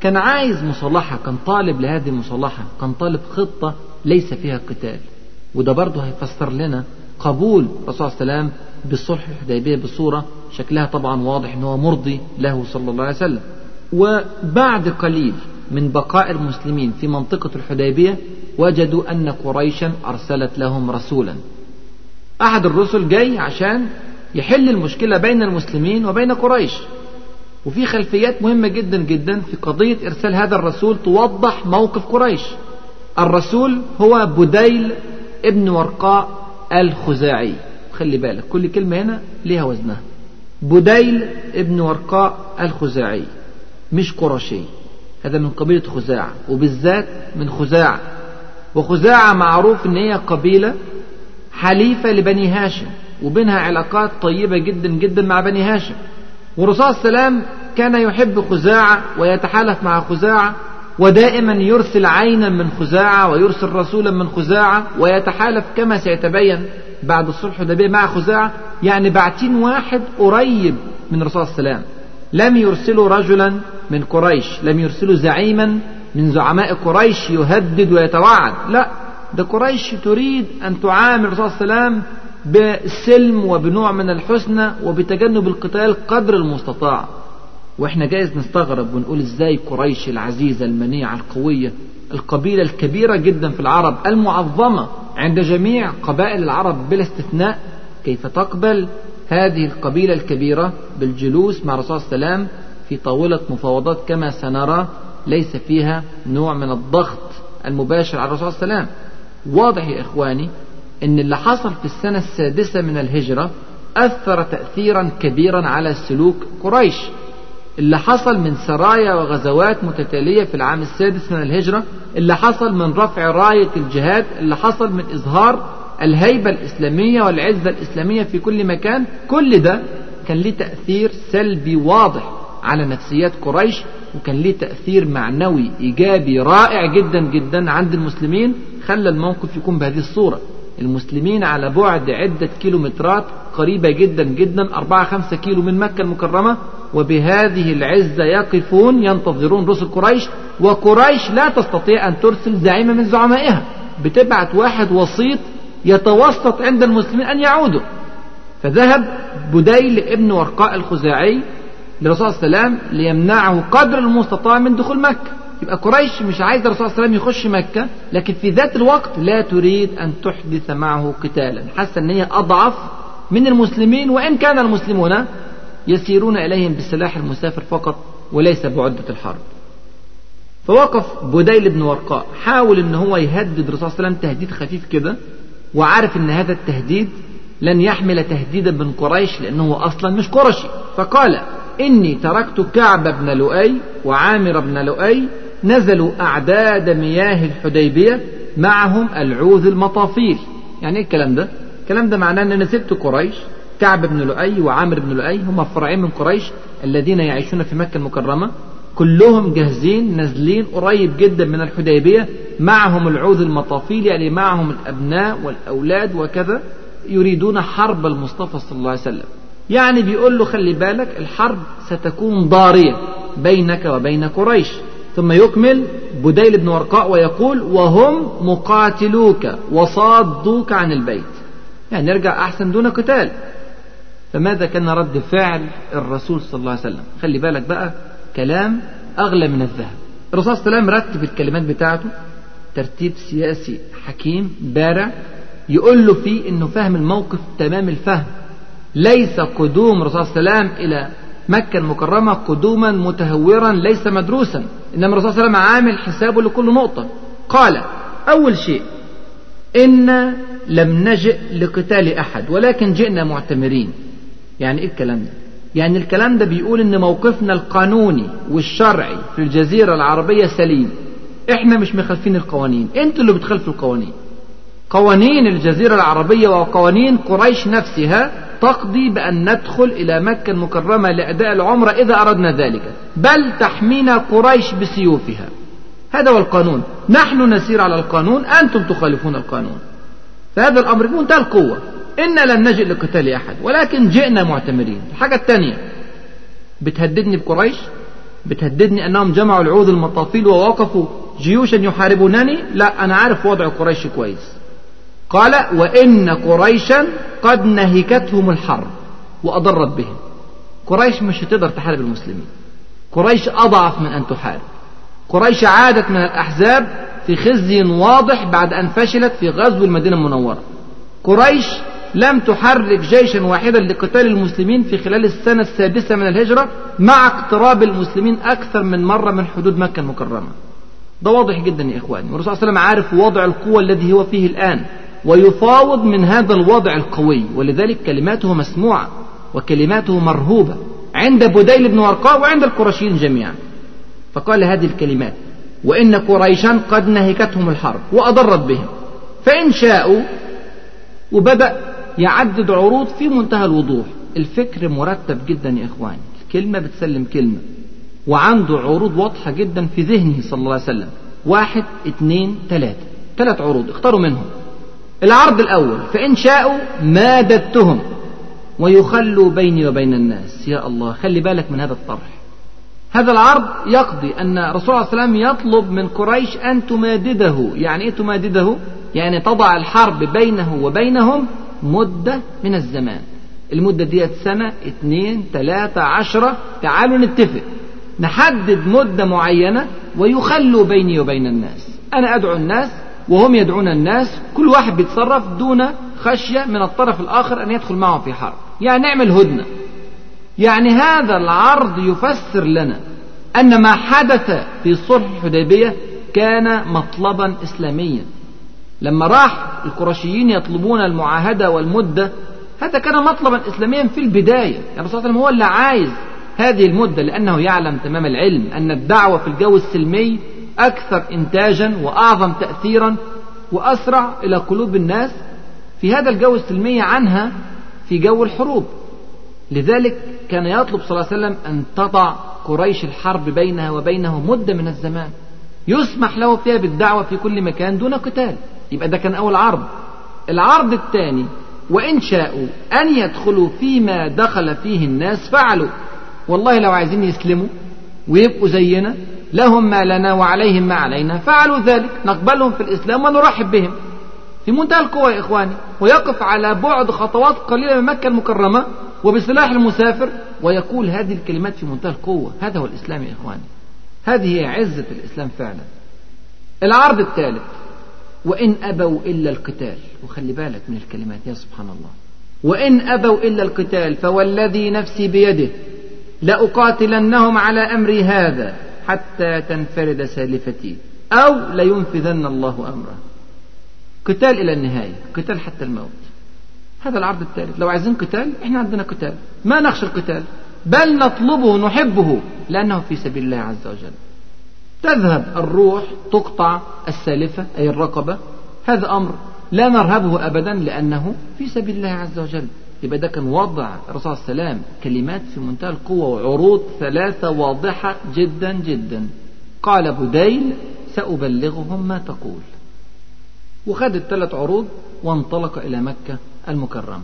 كان عايز مصالحة كان طالب لهذه المصالحة كان طالب خطة ليس فيها قتال. وده برضه هيفسر لنا قبول الرسول صلى الله عليه وسلم بالصلح الحديبية بصورة شكلها طبعا واضح أنه مرضي له صلى الله عليه وسلم. وبعد قليل من بقاء المسلمين في منطقة الحديبية وجدوا أن قريشا أرسلت لهم رسولا. أحد الرسل جاي عشان يحل المشكلة بين المسلمين وبين قريش. وفي خلفيات مهمة جدا جدا في قضية إرسال هذا الرسول توضح موقف قريش. الرسول هو بديل ابن ورقاء الخزاعي. خلي بالك كل كلمة هنا ليها وزنها. بديل ابن ورقاء الخزاعي مش قرشي. هذا من قبيلة خزاعة وبالذات من خزاعة وخزاعة معروف إن هي قبيلة حليفة لبني هاشم وبينها علاقات طيبة جدا جدا مع بني هاشم. والرسول وسلم كان يحب خزاعة ويتحالف مع خزاعة ودائما يرسل عينا من خزاعة ويرسل رسولا من خزاعة ويتحالف كما سيتبين بعد الصلح الحديبية مع خزاعة. يعني بعتين واحد قريب من صلى الله وسلم. لم يرسلوا رجلا من قريش لم يرسلوا زعيما من زعماء قريش يهدد ويتوعد. لا ده قريش تريد أن تعامل صلى الله عليه وسلم بالسلم وبنوع من الحسنى وبتجنب القتال قدر المستطاع. وإحنا جايز نستغرب ونقول إزاي قريش العزيزة المنيعة القوية القبيلة الكبيرة جدا في العرب المعظمة عند جميع قبائل العرب بلا استثناء كيف تقبل هذه القبيلة الكبيرة بالجلوس مع الرسول صلى الله عليه وسلم في طاولة مفاوضات كما سنرى ليس فيها نوع من الضغط المباشر على الرسول صلى الله عليه وسلم. واضح يا إخواني أن اللي حصل في السنة السادسة من الهجرة أثر تأثيرا كبيرا على سلوك قريش. اللي حصل من سرايا وغزوات متتالية في العام السادس من الهجرة اللي حصل من رفع راية الجهاد اللي حصل من إظهار الهيبة الإسلامية والعزة الإسلامية في كل مكان كل ده كان ليه تأثير سلبي واضح على نفسيات قريش وكان ليه تأثير معنوي إيجابي رائع جدا جدا عند المسلمين خلى الموقف يكون بهذه الصورة. المسلمين على بعد عدة كيلومترات قريبة جدا جدا أربعة خمسة كيلو من مكة المكرمة وبهذه العزة يقفون ينتظرون رسل قريش وقريش لا تستطيع أن ترسل زعيمة من زعمائها. بتبعت واحد وسيط يتوسط عند المسلمين أن يعودوا. فذهب بديل ابن ورقاء الخزاعي للرسول صلى الله عليه وسلم ليمنعه قدر المستطاع من دخول مكة. يبقى قريش مش عايز الرسول صلى الله عليه وسلم يخش مكة لكن في ذات الوقت لا تريد أن تحدث معه قتالا. حاسة أن هي أضعف من المسلمين وإن كان المسلمون يسيرون إليهم بالسلاح المسافر فقط وليس بعدة الحرب. فوقف بديل بن ورقاء حاول إن هو يهدد الرسول صلى الله عليه وسلم تهديد خفيف كده وعارف إن هذا التهديد لن يحمل تهديدا من قريش لأنه أصلا مش قرشي. فقال إني تركت كعب بن لؤي وعامر بن لؤي نزلوا أعداد مياه الحديبية معهم العوذ المطافيل. يعني إيه الكلام ده؟ الكلام ده معناه إن أنا سبت قريش كعب بن لؤي وعامر بن لؤي هم فرعين من قريش الذين يعيشون في مكة المكرمة. كلهم جاهزين نازلين قريب جدا من الحديبية. معهم العوذ المطافيل يعني معهم الأبناء والأولاد وكذا يريدون حرب المصطفى صلى الله عليه وسلم. يعني بيقول له خلي بالك الحرب ستكون ضارية بينك وبين قريش. ثم يكمل بديل بن ورقاء ويقول وهم مقاتلوك وصادوك عن البيت. يعني نرجع أحسن دون قتال. فماذا كان رد فعل الرسول صلى الله عليه وسلم؟ خلي بالك بقى كلام أغلى من الذهب. الرسول صلى الله عليه وسلم رتب الكلمات بتاعته ترتيب سياسي حكيم بارع يقول له فيه إنه فهم الموقف تمام الفهم. ليس قدوم الرسول صلى الله عليه وسلم إلى مكة المكرمة قدوما متهورا ليس مدروسا إنما الرسول صلى الله عليه وسلم عامل حسابه لكل نقطة. قال أول شيء ان لم نجئ لقتال أحد ولكن جئنا معتمرين. يعني إيه الكلام ده؟ يعني الكلام ده بيقول إن موقفنا القانوني والشرعي في الجزيرة العربية سليم. إحنا مش مخالفين القوانين. أنتوا اللي بتخالفوا القوانين. قوانين الجزيرة العربية وقوانين قريش نفسها تقضي بأن ندخل إلى مكة المكرمة لأداء العمرة إذا أردنا ذلك. بل تحمينا قريش بسيوفها. هذا هو القانون. نحن نسير على القانون. أنتم تخالفون القانون. فهذا الأمر بمنتهى القوة. إنا لم نجئ لقتال أحد ولكن جئنا معتمرين. الحاجة الثانية بتهددني بقريش؟ بتهددني أنهم جمعوا العود المطافيل ووقفوا جيوشا يحاربونني؟ لا أنا عارف وضع قريش كويس. قال وإن قريشا قد نهكتهم الحرب وأضرت بهم. قريش مش هتقدر تحارب المسلمين. قريش أضعف من أن تحارب. قريش عادت من الأحزاب في خزي واضح بعد أن فشلت في غزو المدينة المنورة. قريش لم تحرك جيشا واحدا لقتال المسلمين في خلال السنة السادسة من الهجرة مع اقتراب المسلمين أكثر من مرة من حدود مكة المكرمة. ده واضح جدا يا إخواني. والرسول صلى الله عليه وسلم عارف وضع القوة الذي هو فيه الآن ويفاوض من هذا الوضع القوي. ولذلك كلماته مسموعة وكلماته مرهوبة عند بديل بن ورقاء وعند القرشيين جميعا. فقال هذه الكلمات وإن قريشا قد نهكتهم الحرب وأضرت بهم. فإن شاءوا وبدأ يعدد عروض في منتهى الوضوح. الفكر مرتب جدا يا إخواني. كلمة بتسلم كلمة. وعنده عروض واضحة جدا في ذهنه صلى الله عليه وسلم. واحد اثنين ثلاثة. ثلاث عروض. اختاروا منهم. العرض الأول فإن شاءوا ماددتهم. ويخلوا بيني وبين الناس. يا الله خلي بالك من هذا الطرح. هذا العرض يقضي أن رسول الله صلى الله عليه وسلم يطلب من قريش أن تمادده. يعني إيه تمادده؟ يعني تضع الحرب بينه وبينهم مدة من الزمان. المدة ديت سنة اثنين ثلاثة عشرة. تعالوا نتفق. نحدد مدة معينة ويخلوا بيني وبين الناس. أنا أدعو الناس وهم يدعون الناس. كل واحد بيتصرف دون خشية من الطرف الآخر أن يدخل معه في حرب. يعني نعمل هدنة. يعني هذا العرض يفسر لنا أن ما حدث في صلح الحديبية كان مطلبا إسلاميا. لما راح القرشيين يطلبون المعاهدة والمدة هذا كان مطلبا إسلاميا في البداية. يعني الرسول صلى الله عليه وسلم هو اللي عايز هذه المدة لأنه يعلم تمام العلم أن الدعوة في الجو السلمي أكثر إنتاجا وأعظم تأثيرا وأسرع إلى قلوب الناس في هذا الجو السلمي عنها في جو الحروب. لذلك كان يطلب صلى الله عليه وسلم أن تضع قريش الحرب بينها وبينه مدة من الزمان. يسمح له فيها بالدعوة في كل مكان دون قتال. يبقى ده كان أول عرض. العرض الثاني وإن شاءوا أن يدخلوا فيما دخل فيه الناس فعلوا. والله لو عايزين يسلموا ويبقوا زينا لهم ما لنا وعليهم ما علينا فعلوا ذلك. نقبلهم في الإسلام ونرحب بهم. في منتهى القوة يا إخواني ويقف على بعد خطوات قليلة من مكة المكرمة وبسلاح المسافر ويقول هذه الكلمات في منتهى القوة. هذا هو الإسلام يا إخواني. هذه هي عزة الإسلام فعلا. العرض الثالث. وإن أبوا إلا القتال. وخلي بالك من الكلمات يا سبحان الله. وإن أبوا إلا القتال فوالذي نفسي بيده لأقاتلنهم على أمري هذا حتى تنفرد سالفتي أو لينفذن الله أمره. قتال إلى النهاية قتال حتى الموت. هذا العرض الثالث. لو عايزين قتال إحنا عندنا قتال. ما نخشى القتال. بل نطلبه نحبه لأنه في سبيل الله عز وجل. تذهب الروح تقطع السالفة أي الرقبة. هذا أمر لا نرهبه أبدا لأنه في سبيل الله عز وجل. يبقى ده كان وضع الرسول صلى الله عليه وسلم كلمات في منتهى القوة وعروض ثلاثة واضحة جدا جدا. قال بديل سأبلغهم ما تقول. وخد الثلاث عروض وانطلق إلى مكة المكرمة.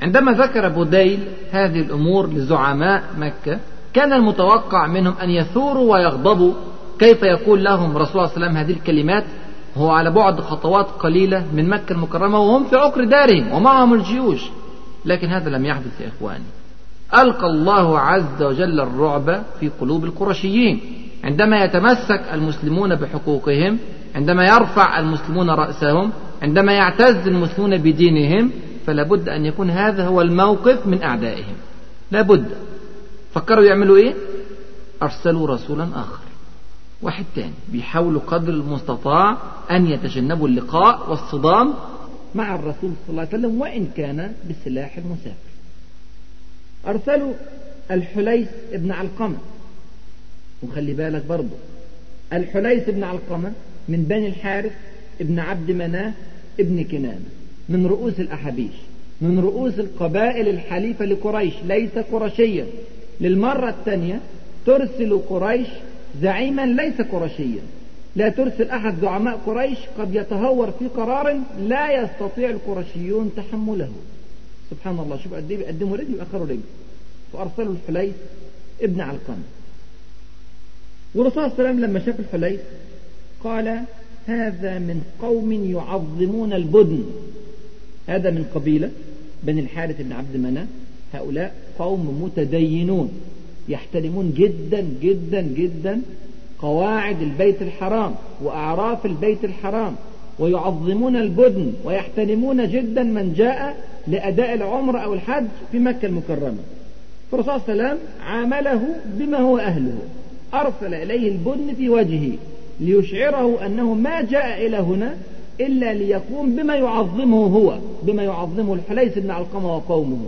عندما ذكر بديل هذه الأمور لزعماء مكة كان المتوقع منهم أن يثوروا ويغضبوا كيف يقول لهم رسول الله صلى الله عليه وسلم هذه الكلمات؟ هو على بعد خطوات قليلة من مكة المكرمة وهم في عقر دارهم ومعهم الجيوش. لكن هذا لم يحدث يا إخواني. ألقى الله عز وجل الرعب في قلوب القرشيين. عندما يتمسك المسلمون بحقوقهم عندما يرفع المسلمون رأسهم عندما يعتز المسلمون بدينهم فلا بد أن يكون هذا هو الموقف من أعدائهم. لا بد فكروا يعملوا إيه؟ أرسلوا رسولا آخر. واحد تاني. بيحاولوا قدر المستطاع أن يتجنبوا اللقاء والصدام مع الرسول صلى الله عليه وسلم وإن كان بسلاح المسافر أرسلوا الحليس ابن علقمة. وخلي بالك برضه الحليس ابن علقمة من بني الحارث ابن عبد مناه ابن كنانة من رؤوس الأحابيش من رؤوس القبائل الحليفة لقريش ليس قرشيا. للمرة الثانية ترسل قريش زعيما ليس قرشيا لا ترسل أحد زعماء قريش قد يتهور في قرار لا يستطيع القرشيون تحمله. سبحان الله. شوف قد إيه بيقدموا رجل ويأخروا رجل فأرسلوا الحليس ابن علقمة. والرسول صلى الله عليه وسلم لما شاف الحليس قال هذا من قوم يعظمون البدن. هذا من قبيلة بني الحارث بن عبد مناف هؤلاء قوم متدينون. يحترمون جدا جدا جدا قواعد البيت الحرام وأعراف البيت الحرام ويعظمون البدن ويحترمون جدا من جاء لأداء العمر أو الحج في مكة المكرمة. فالرسول صلى الله عليه وسلم عامله بما هو أهله أرسل إليه البدن في وجهه ليشعره أنه ما جاء إلى هنا إلا ليقوم بما يعظمه هو بما يعظمه الحليس بن علقمة وقومه.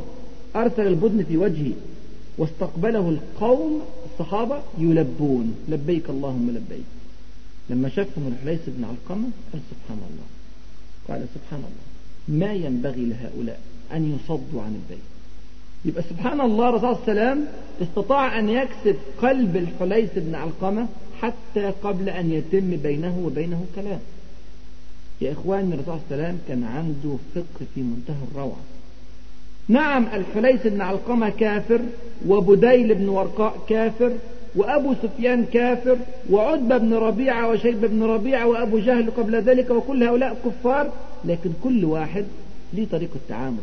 أرسل البدن في وجهه واستقبله القوم الصحابة يلبون. لبيك اللهم لبيك. لما شافهم الحليس بن علقمة قال سبحان الله. قال سبحان الله. ما ينبغي لهؤلاء أن يصدوا عن البيت. يبقى سبحان الله الرسول صلى الله عليه وسلم استطاع أن يكسب قلب الحليس بن علقمة حتى قبل أن يتم بينه وبينه كلام. يا إخواني الرسول صلى الله عليه وسلم كان عنده فقه في منتهى الروعة. نعم الحليس بن علقمة كافر وبديل بن ورقاء كافر وأبو سفيان كافر وعتبة بن ربيعة وشيبة بن ربيعة وأبو جهل قبل ذلك وكل هؤلاء كفار لكن كل واحد ليه طريقة التعامل.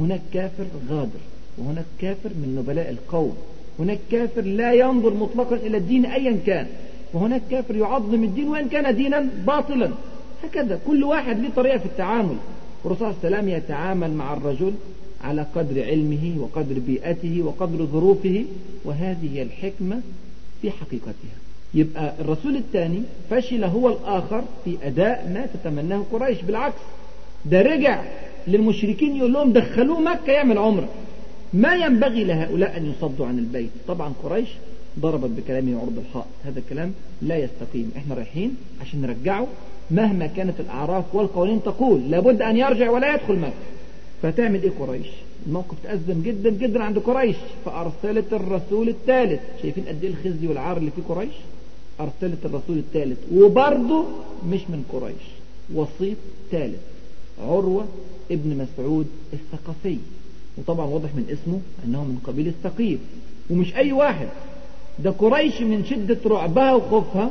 هناك كافر غادر وهناك كافر من نبلاء القوم هناك كافر لا ينظر مطلقا إلى الدين أيا كان وهناك كافر يعظم الدين وإن كان دينا باطلا. هكذا كل واحد له طريقة في التعامل. والرسول صلى الله عليه وسلم يتعامل مع الرجل على قدر علمه وقدر بيئته وقدر ظروفه وهذه الحكمة في حقيقتها. يبقى الرسول الثاني فشل هو الآخر في أداء ما تتمناه قريش. بالعكس ده رجع للمشركين يقول لهم دخلوه مكة يعمل عمرة. ما ينبغي لهؤلاء أن يصدوا عن البيت. طبعا قريش ضربت بكلامه عرض الحائط. هذا الكلام لا يستقيم. إحنا رايحين عشان نرجعه مهما كانت الأعراف والقوانين تقول. لابد أن يرجع ولا يدخل مكة. فتعمل إيه قريش؟ الموقف تأزم جدا جدا عند قريش. فأرسلت الرسول الثالث. شايفين قد إيه الخزي والعار اللي في قريش؟ أرسلت الرسول الثالث. وبرضه مش من قريش. وسيط ثالث. عروة ابن مسعود الثقفي. وطبعا واضح من اسمه أنه من قبيل الثقيف. ومش أي واحد. ده قريش من شدة رعبها وخوفها.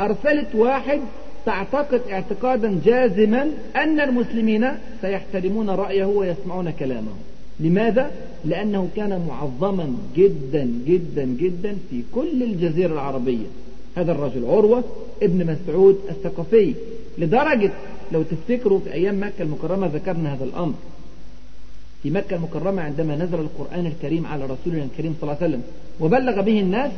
أرسلت واحد تعتقد اعتقادا جازما أن المسلمين سيحترمون رأيه ويسمعون كلامه. لماذا؟ لأنه كان معظما جدا جدا جدا في كل الجزيرة العربية. هذا الرجل عروة ابن مسعود الثقفي. لدرجة لو تفتكروا في أيام مكة المكرمة ذكرنا هذا الأمر. في مكة المكرمة عندما نزل القرآن الكريم على رسولنا الكريم صلى الله عليه وسلم وبلغ به الناس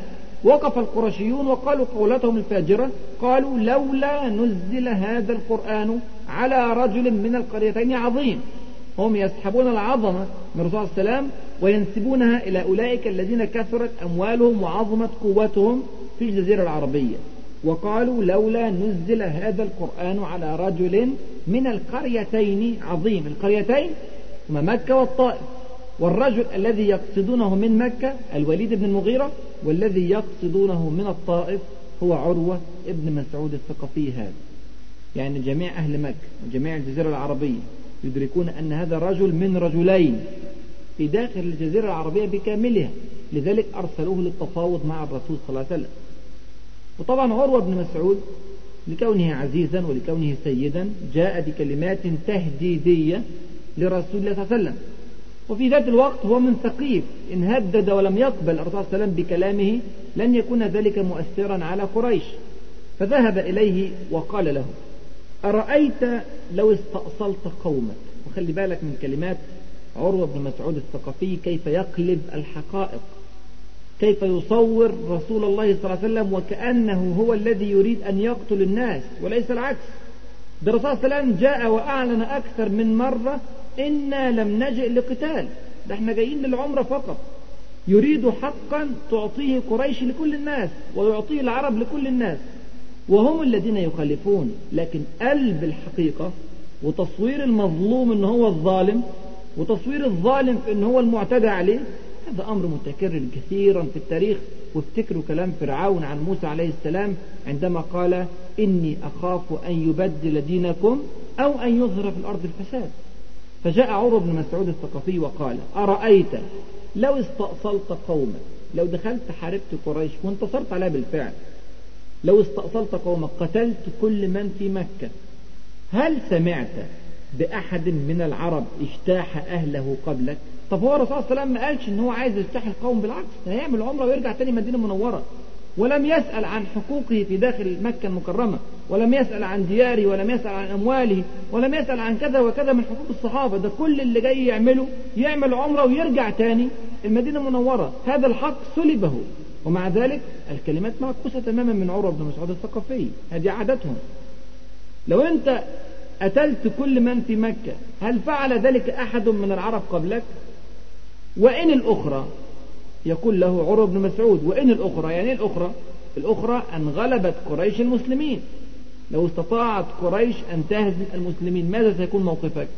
وقف القرشيون وقالوا قولتهم الفاجرة قالوا لولا نزل هذا القرآن على رجل من القريتين عظيم. هم يسحبون العظمة من الرسول الله عليه وينسبونها إلى أولئك الذين كثرت أموالهم وعظمت قوتهم في الجزيرة العربية. وقالوا لولا نزل هذا القرآن على رجل من القريتين عظيم. القريتين هما مكة والطائف. والرجل الذي يقصدونه من مكة الوليد بن المغيرة والذي يقصدونه من الطائف هو عروة ابن مسعود الثقفي هذا. يعني جميع أهل مكة وجميع الجزيرة العربية يدركون أن هذا الرجل من رجلين في داخل الجزيرة العربية بكاملها. لذلك أرسلوه للتفاوض مع الرسول صلى الله عليه وسلم. وطبعا عروة بن مسعود لكونه عزيزا ولكونه سيدا جاء بكلمات تهديدية لرسول الله صلى الله عليه وسلم. وفي ذات الوقت هو من ثقيف. إن هدد ولم يقبل الرسول صلى الله عليه وسلم بكلامه لن يكون ذلك مؤثرا على قريش. فذهب إليه وقال له أرأيت لو استأصلت قومك؟ وخلي بالك من كلمات عروة بن مسعود الثقفي كيف يقلب الحقائق كيف يصور رسول الله صلى الله عليه وسلم وكأنه هو الذي يريد أن يقتل الناس وليس العكس. ده الرسول صلى الله عليه وسلم جاء وأعلن أكثر من مرة إنا لم نجئ لقتال. ده إحنا جايين للعمرة فقط. يريد حقا تعطيه قريش لكل الناس ويعطيه العرب لكل الناس. وهم الذين يخالفون. لكن قلب الحقيقة وتصوير المظلوم إن هو الظالم وتصوير الظالم في إن هو المعتدى عليه هذا أمر متكرر كثيرا في التاريخ. وافتكروا كلام فرعون عن موسى عليه السلام عندما قال إني أخاف أن يبدل دينكم أو أن يظهر في الأرض الفساد. فجاء عمر بن مسعود الثقفي وقال أرأيت لو استأصلت قوما لو دخلت حاربت قريش وانتصرت عليها بالفعل لو استأصلت قومك قتلت كل من في مكة هل سمعت بأحد من العرب اجتاح أهله قبلك؟ طب هو الرسول صلى الله عليه وسلم ما قالش إن هو عايز يجتاح القوم بالعكس هيعمل عمرة ويرجع تاني مدينة منورة. ولم يسأل عن حقوقه في داخل مكة المكرمة ولم يسأل عن دياره ولم يسأل عن أمواله ولم يسأل عن كذا وكذا من حقوق الصحابة. ده كل اللي جاي يعمله يعمل عمرة ويرجع تاني المدينة المنورة. هذا الحق سلبه. ومع ذلك الكلمات معكوسة تماما من عروة بن مسعود الثقفي. هذه عادتهم. لو أنت قتلت كل من في مكة هل فعل ذلك أحد من العرب قبلك؟ وإن الأخرى؟ يقول له عروة بن مسعود وإن الأخرى؟ يعني الأخرى؟ الأخرى أن غلبت قريش المسلمين. لو استطاعت قريش أن تهزم المسلمين ماذا سيكون موقفك؟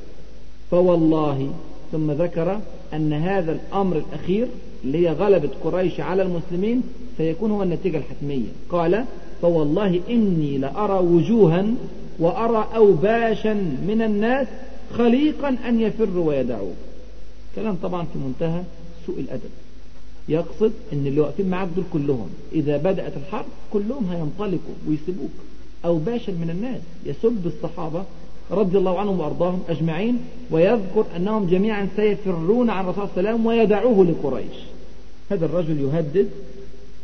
فوالله ثم ذكر أن هذا الأمر الأخير اللي هي غلبة قريش على المسلمين سيكون هو النتيجة الحتمية. قال فوالله إني لأرى وجوها وأرى أوباشا من الناس خليقا أن يفروا ويدعوه كلام طبعا في منتهى سوء الأدب. يقصد إن اللي واقفين معاك دول كلهم إذا بدأت الحرب كلهم هينطلقوا ويسيبوك. أو باشا من الناس يسب الصحابة رضي الله عنهم وأرضاهم أجمعين ويذكر أنهم جميعا سيفرون عن الرسول صلى الله عليه وسلم ويدعوه لقريش. هذا الرجل يهدد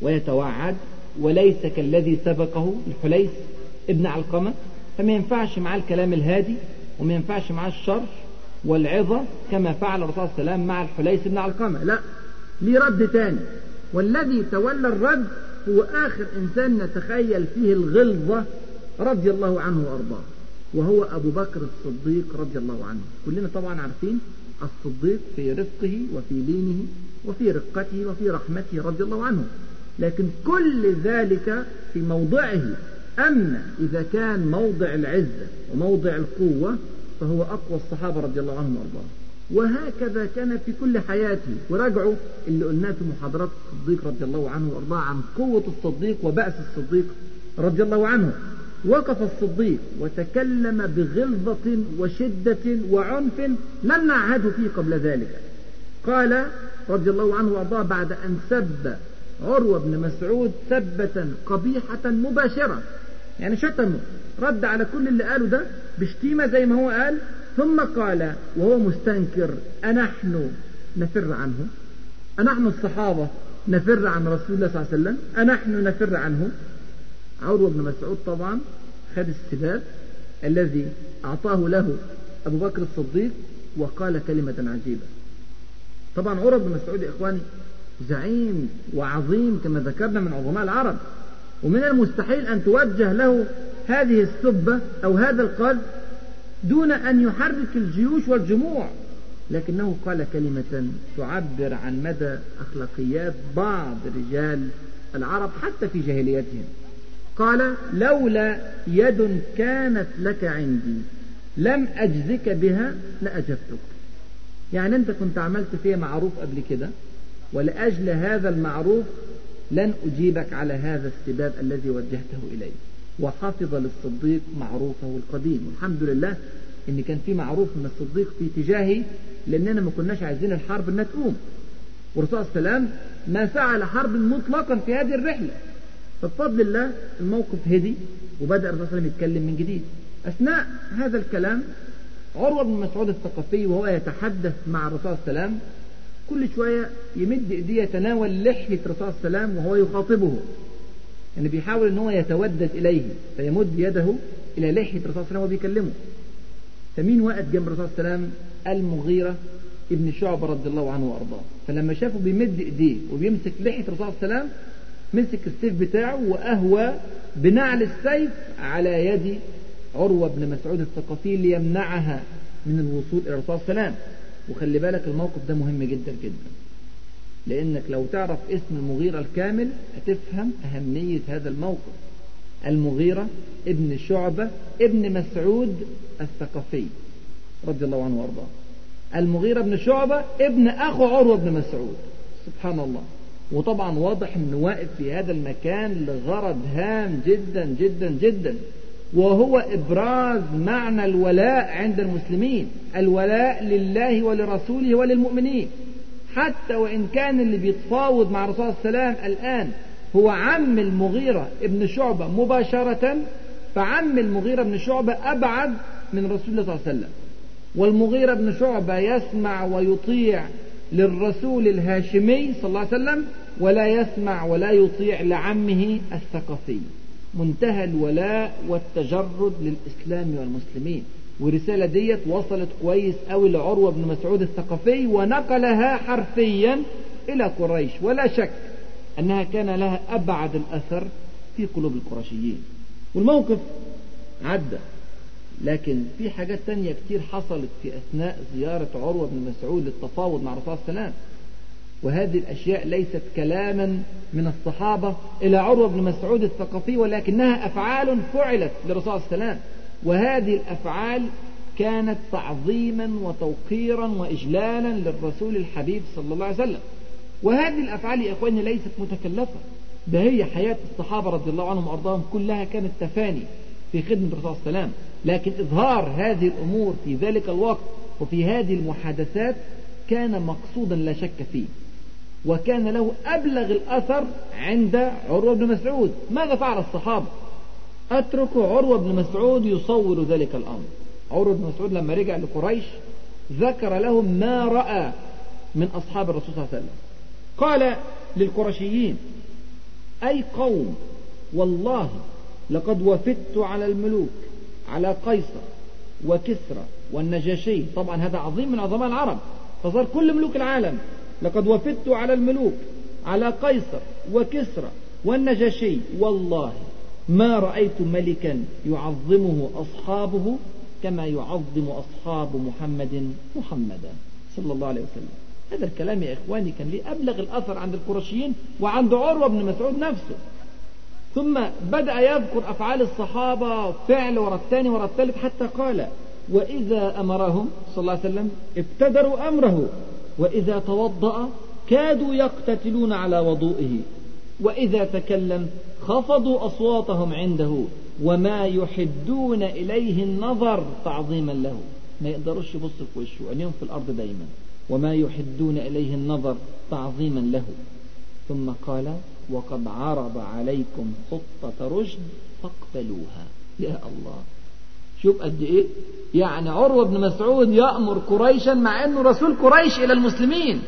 ويتوعد وليس كالذي سبقه الحليس ابن علقمة. فما ينفعش معاه الكلام الهادي وما ينفعش معاه الشرح والعظة كما فعل الرسول صلى الله عليه وسلم مع الحليس بن علقمة. لا ليه رد تاني. والذي تولى الرد هو آخر إنسان نتخيل فيه الغلظة رضي الله عنه وأرضاه وهو أبو بكر الصديق رضي الله عنه. كلنا طبعا عارفين الصديق في رفقه وفي لينه وفي رقته وفي رحمته رضي الله عنه. لكن كل ذلك في موضعه. أما إذا كان موضع العزة وموضع القوة فهو أقوى الصحابة رضي الله عنهم وأرضاهم. وهكذا كان في كل حياته. وراجعوا اللي قلناه في محاضرات الصديق رضي الله عنه وارضاه عن قوة الصديق وبأس الصديق رضي الله عنه. وقف الصديق وتكلم بغلظة وشدة وعنف لم نعهد فيه قبل ذلك. قال رضي الله عنه وأرضاه بعد أن سب عروة بن مسعود سبة قبيحة مباشرة. يعني شتمه. رد على كل اللي قاله ده بشتيمة زي ما هو قال ثم قال وهو مستنكر أنحن نفر عنه؟ أنحن الصحابة نفر عن رسول الله صلى الله عليه وسلم؟ أنحن نفر عنه؟ عروة بن مسعود طبعا خد السباب الذي أعطاه له أبو بكر الصديق وقال كلمة عجيبة. طبعا عروة بن مسعود يا إخواني زعيم وعظيم كما ذكرنا من عظماء العرب ومن المستحيل أن توجه له هذه السبة أو هذا القذف دون أن يحرك الجيوش والجموع. لكنه قال كلمة تعبر عن مدى أخلاقيات بعض رجال العرب حتى في جاهليتهم. قال لولا يد كانت لك عندي لم أجزك بها لأجبتك. يعني أنت كنت عملت فيها معروف قبل كده ولأجل هذا المعروف لن أجيبك على هذا السباب الذي وجهته إلي وحفظ للصديق معروفه القديم. والحمد لله إن كان في معروف من الصديق في تجاهي لأننا ما كناش عايزين الحرب إنها تقوم والرسول صلى الله عليه وسلم ما فعل حرب مطلقا في هذه الرحلة. فبفضل الله الموقف هدي وبدأ الرسول صلى الله عليه وسلم يتكلم من جديد. أثناء هذا الكلام عروة بن مسعود الثقفي وهو يتحدث مع الرسول صلى الله عليه وسلم كل شوية يمد إيديه يتناول لحية الرسول صلى الله عليه وسلم وهو يخاطبه. يعني بيحاول إن هو يتودد إليه فيمد يده إلى لحية الرسول صلى الله عليه وسلم وهو بيكلمه فمين واقف جنب الرسول صلى الله عليه وسلم؟ المغيرة ابن شعبة رضي الله عنه وأرضاه. فلما شافه بيمد إيديه وبيمسك لحية الرسول صلى الله عليه وسلم مسك السيف بتاعه وأهوى بنعل السيف على يد عروة بن مسعود الثقفي ليمنعها من الوصول إلى الرسول صلى الله عليه وسلم. وخلي بالك الموقف ده مهم جدا جدا. لأنك لو تعرف اسم المغيرة الكامل هتفهم أهمية هذا الموقف. المغيرة ابن شعبة ابن مسعود الثقفي رضي الله عنه وأرضاه. المغيرة بن شعبة ابن أخو عروة بن مسعود. سبحان الله. وطبعا واضح انه واقف في هذا المكان لغرض هام جدا جدا جدا. وهو إبراز معنى الولاء عند المسلمين. الولاء لله ولرسوله وللمؤمنين. حتى وإن كان اللي بيتفاوض مع الرسول صلى الله عليه وسلم الآن هو عم المغيرة ابن شعبة مباشرة فعم المغيرة بن شعبة أبعد من رسول الله صلى الله عليه وسلم. والمغيرة بن شعبة يسمع ويطيع للرسول الهاشمي صلى الله عليه وسلم ولا يسمع ولا يطيع لعمه الثقفي. منتهى الولاء والتجرد للإسلام والمسلمين. ورسالة ديت وصلت كويس أوي لعروة بن مسعود الثقفي ونقلها حرفيا إلى قريش. ولا شك أنها كان لها أبعد الأثر في قلوب القرشيين. والموقف عدى لكن في حاجات تانية كتير حصلت في أثناء زيارة عروة بن مسعود للتفاوض مع الرسول وسلم. وهذه الأشياء ليست كلاما من الصحابة إلى عروة بن مسعود الثقفي ولكنها أفعال فعلت للرسول الله عليه وهذه الأفعال كانت تعظيما وتوقيرا وإجلالا للرسول الحبيب صلى الله عليه وسلم. وهذه الأفعال يا إخواني ليست متكلفة. ده هي حياة الصحابة رضي الله عنهم وأرضاهم كلها كانت تفاني في خدمة الرسول صلى الله عليه وسلم. لكن إظهار هذه الأمور في ذلك الوقت وفي هذه المحادثات كان مقصودا لا شك فيه. وكان له أبلغ الأثر عند عروة بن مسعود. ماذا فعل الصحابة؟ أترك عروة بن مسعود يصور ذلك الأمر. عروة بن مسعود لما رجع لقريش ذكر لهم ما رأى من أصحاب الرسول صلى الله عليه وسلم. قال للقرشيين أي قوم والله لقد وفدت على الملوك على قيصر وكسرى والنجاشي. طبعا هذا عظيم من عظماء العرب. فصار كل ملوك العالم لقد وفدت على الملوك على قيصر وكسرى والنجاشي. والله ما رأيت ملكا يعظمه أصحابه كما يعظم أصحاب محمد محمدا صلى الله عليه وسلم. هذا الكلام يا إخواني كان لي أبلغ الأثر عند القرشيين وعند عروة بن مسعود نفسه. ثم بدأ يذكر أفعال الصحابة فعل ورا الثاني ورا الثالث حتى قال وإذا أمرهم صلى الله عليه وسلم ابتدروا أمره وإذا توضأ كادوا يقتتلون على وضوئه وإذا تكلم خفضوا أصواتهم عنده وما يحدون إليه النظر تعظيما له. ما يقدروش يبصوا في وشه عينيهم في الأرض دايما. وما يحدون إليه النظر تعظيما له. ثم قال وقد عرض عليكم خطة رشد فاقبلوها يا الله. شوف قد إيه؟ يعني عروة بن مسعود يأمر قريشا مع إنه رسول قريش إلى المسلمين.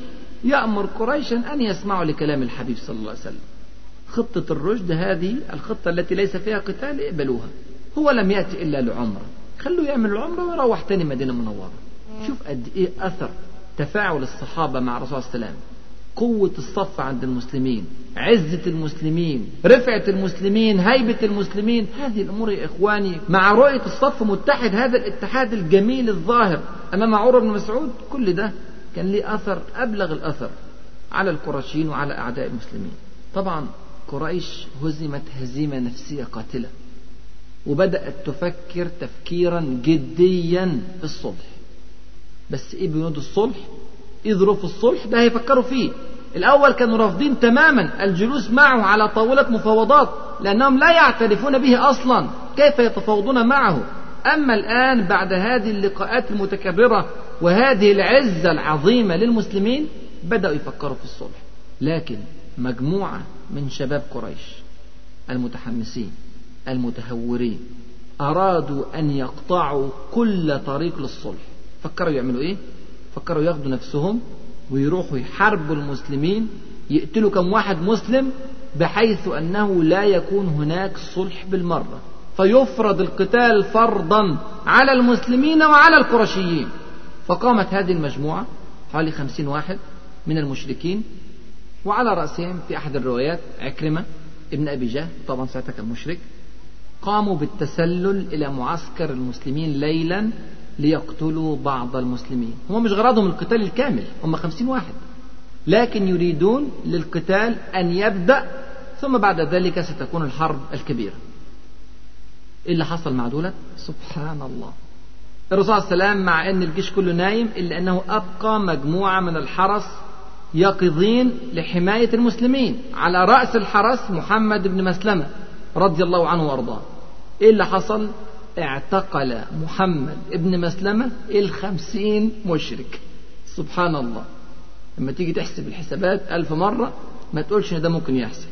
يأمر قريشا أن يسمعوا لكلام الحبيب صلى الله عليه وسلم. خطة الرشد هذه الخطة التي ليس فيها قتال اقبلوها. هو لم يأتي إلا لعمرة خلوه يعمل العمرة ويروح تاني مدينة منورة. شوف قد إيه أثر تفاعل الصحابة مع الرسول صلى الله عليه وسلم. قوة الصف عند المسلمين عزة المسلمين رفعة المسلمين هيبة المسلمين. هذه الأمور يا إخواني مع رؤية الصف متحد هذا الاتحاد الجميل الظاهر أمام عمر بن مسعود كل ده كان ليه أثر أبلغ الأثر على القرشيين وعلى أعداء المسلمين. طبعا قريش هزمت هزيمة نفسية قاتلة وبدأت تفكر تفكيرا جديا في الصلح. بس إيه بنود الصلح؟ إيه ظروف الصلح ده هيفكروا فيه. الأول كانوا رافضين تماما الجلوس معه على طاولة مفاوضات لأنهم لا يعترفون به أصلا. كيف يتفاوضون معه؟ أما الآن بعد هذه اللقاءات المتكررة وهذه العزة العظيمة للمسلمين بدأوا يفكروا في الصلح. لكن مجموعة من شباب قريش المتحمسين المتهورين أرادوا أن يقطعوا كل طريق للصلح. فكروا يعملوا إيه؟ فكروا ياخدوا نفسهم ويروحوا يحاربوا المسلمين يقتلوا كم واحد مسلم بحيث أنه لا يكون هناك صلح بالمرة. فيفرض القتال فرضا على المسلمين وعلى القرشيين. فقامت هذه المجموعة حوالي خمسين واحد من المشركين وعلى رأسهم في أحد الروايات عكرمة ابن أبي جهل طبعا ساعتها كان مشرك قاموا بالتسلل إلى معسكر المسلمين ليلا ليقتلوا بعض المسلمين. هم مش غرضهم القتال الكامل هم خمسين واحد. لكن يريدون للقتال أن يبدأ ثم بعد ذلك ستكون الحرب الكبيرة. إيه اللي حصل مع دولة سبحان الله الرسول صلى الله عليه وسلم مع أن الجيش كله نايم إلا أنه أبقى مجموعة من الحرس يقظين لحماية المسلمين على رأس الحرس محمد بن مسلمة رضي الله عنه وأرضاه. إيه اللي حصل؟ اعتقل محمد ابن مسلمة الخمسين مشرك. سبحان الله. لما تيجي تحسب الحسابات ألف مرة ما تقولش إن ده ممكن يحصل.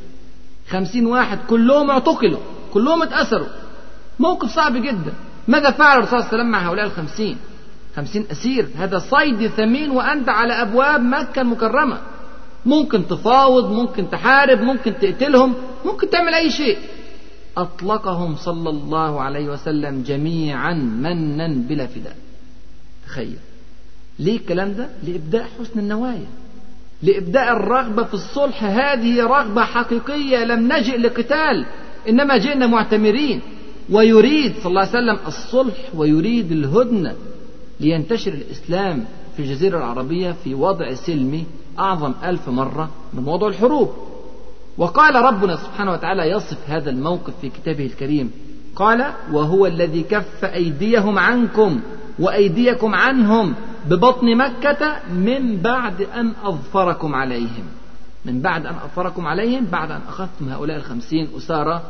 خمسين واحد كلهم اعتقلوا كلهم اتأثروا. موقف صعب جدا. ماذا فعل الرسول صلى الله عليه وسلم مع هؤلاء الخمسين؟ خمسين أسير. هذا صيد ثمين وأنت على أبواب مكة المكرمة. ممكن تفاوض ممكن تحارب ممكن تقتلهم ممكن تعمل أي شيء. أطلقهم صلى الله عليه وسلم جميعا منا بلا فداء. تخيل. ليه الكلام ده؟ لإبداء حسن النوايا. لإبداء الرغبة في الصلح. هذه رغبة حقيقية لم نجئ لقتال إنما جئنا معتمرين. ويريد صلى الله عليه وسلم الصلح ويريد الهدنة. لينتشر الإسلام في الجزيرة العربية في وضع سلمي أعظم ألف مرة من وضع الحروب. وقال ربنا سبحانه وتعالى يصف هذا الموقف في كتابه الكريم. قال وهو الذي كف أيديهم عنكم وأيديكم عنهم ببطن مكة من بعد أن أظفركم عليهم. من بعد أن أظفركم عليهم بعد أن أخذتم هؤلاء الخمسين أسارة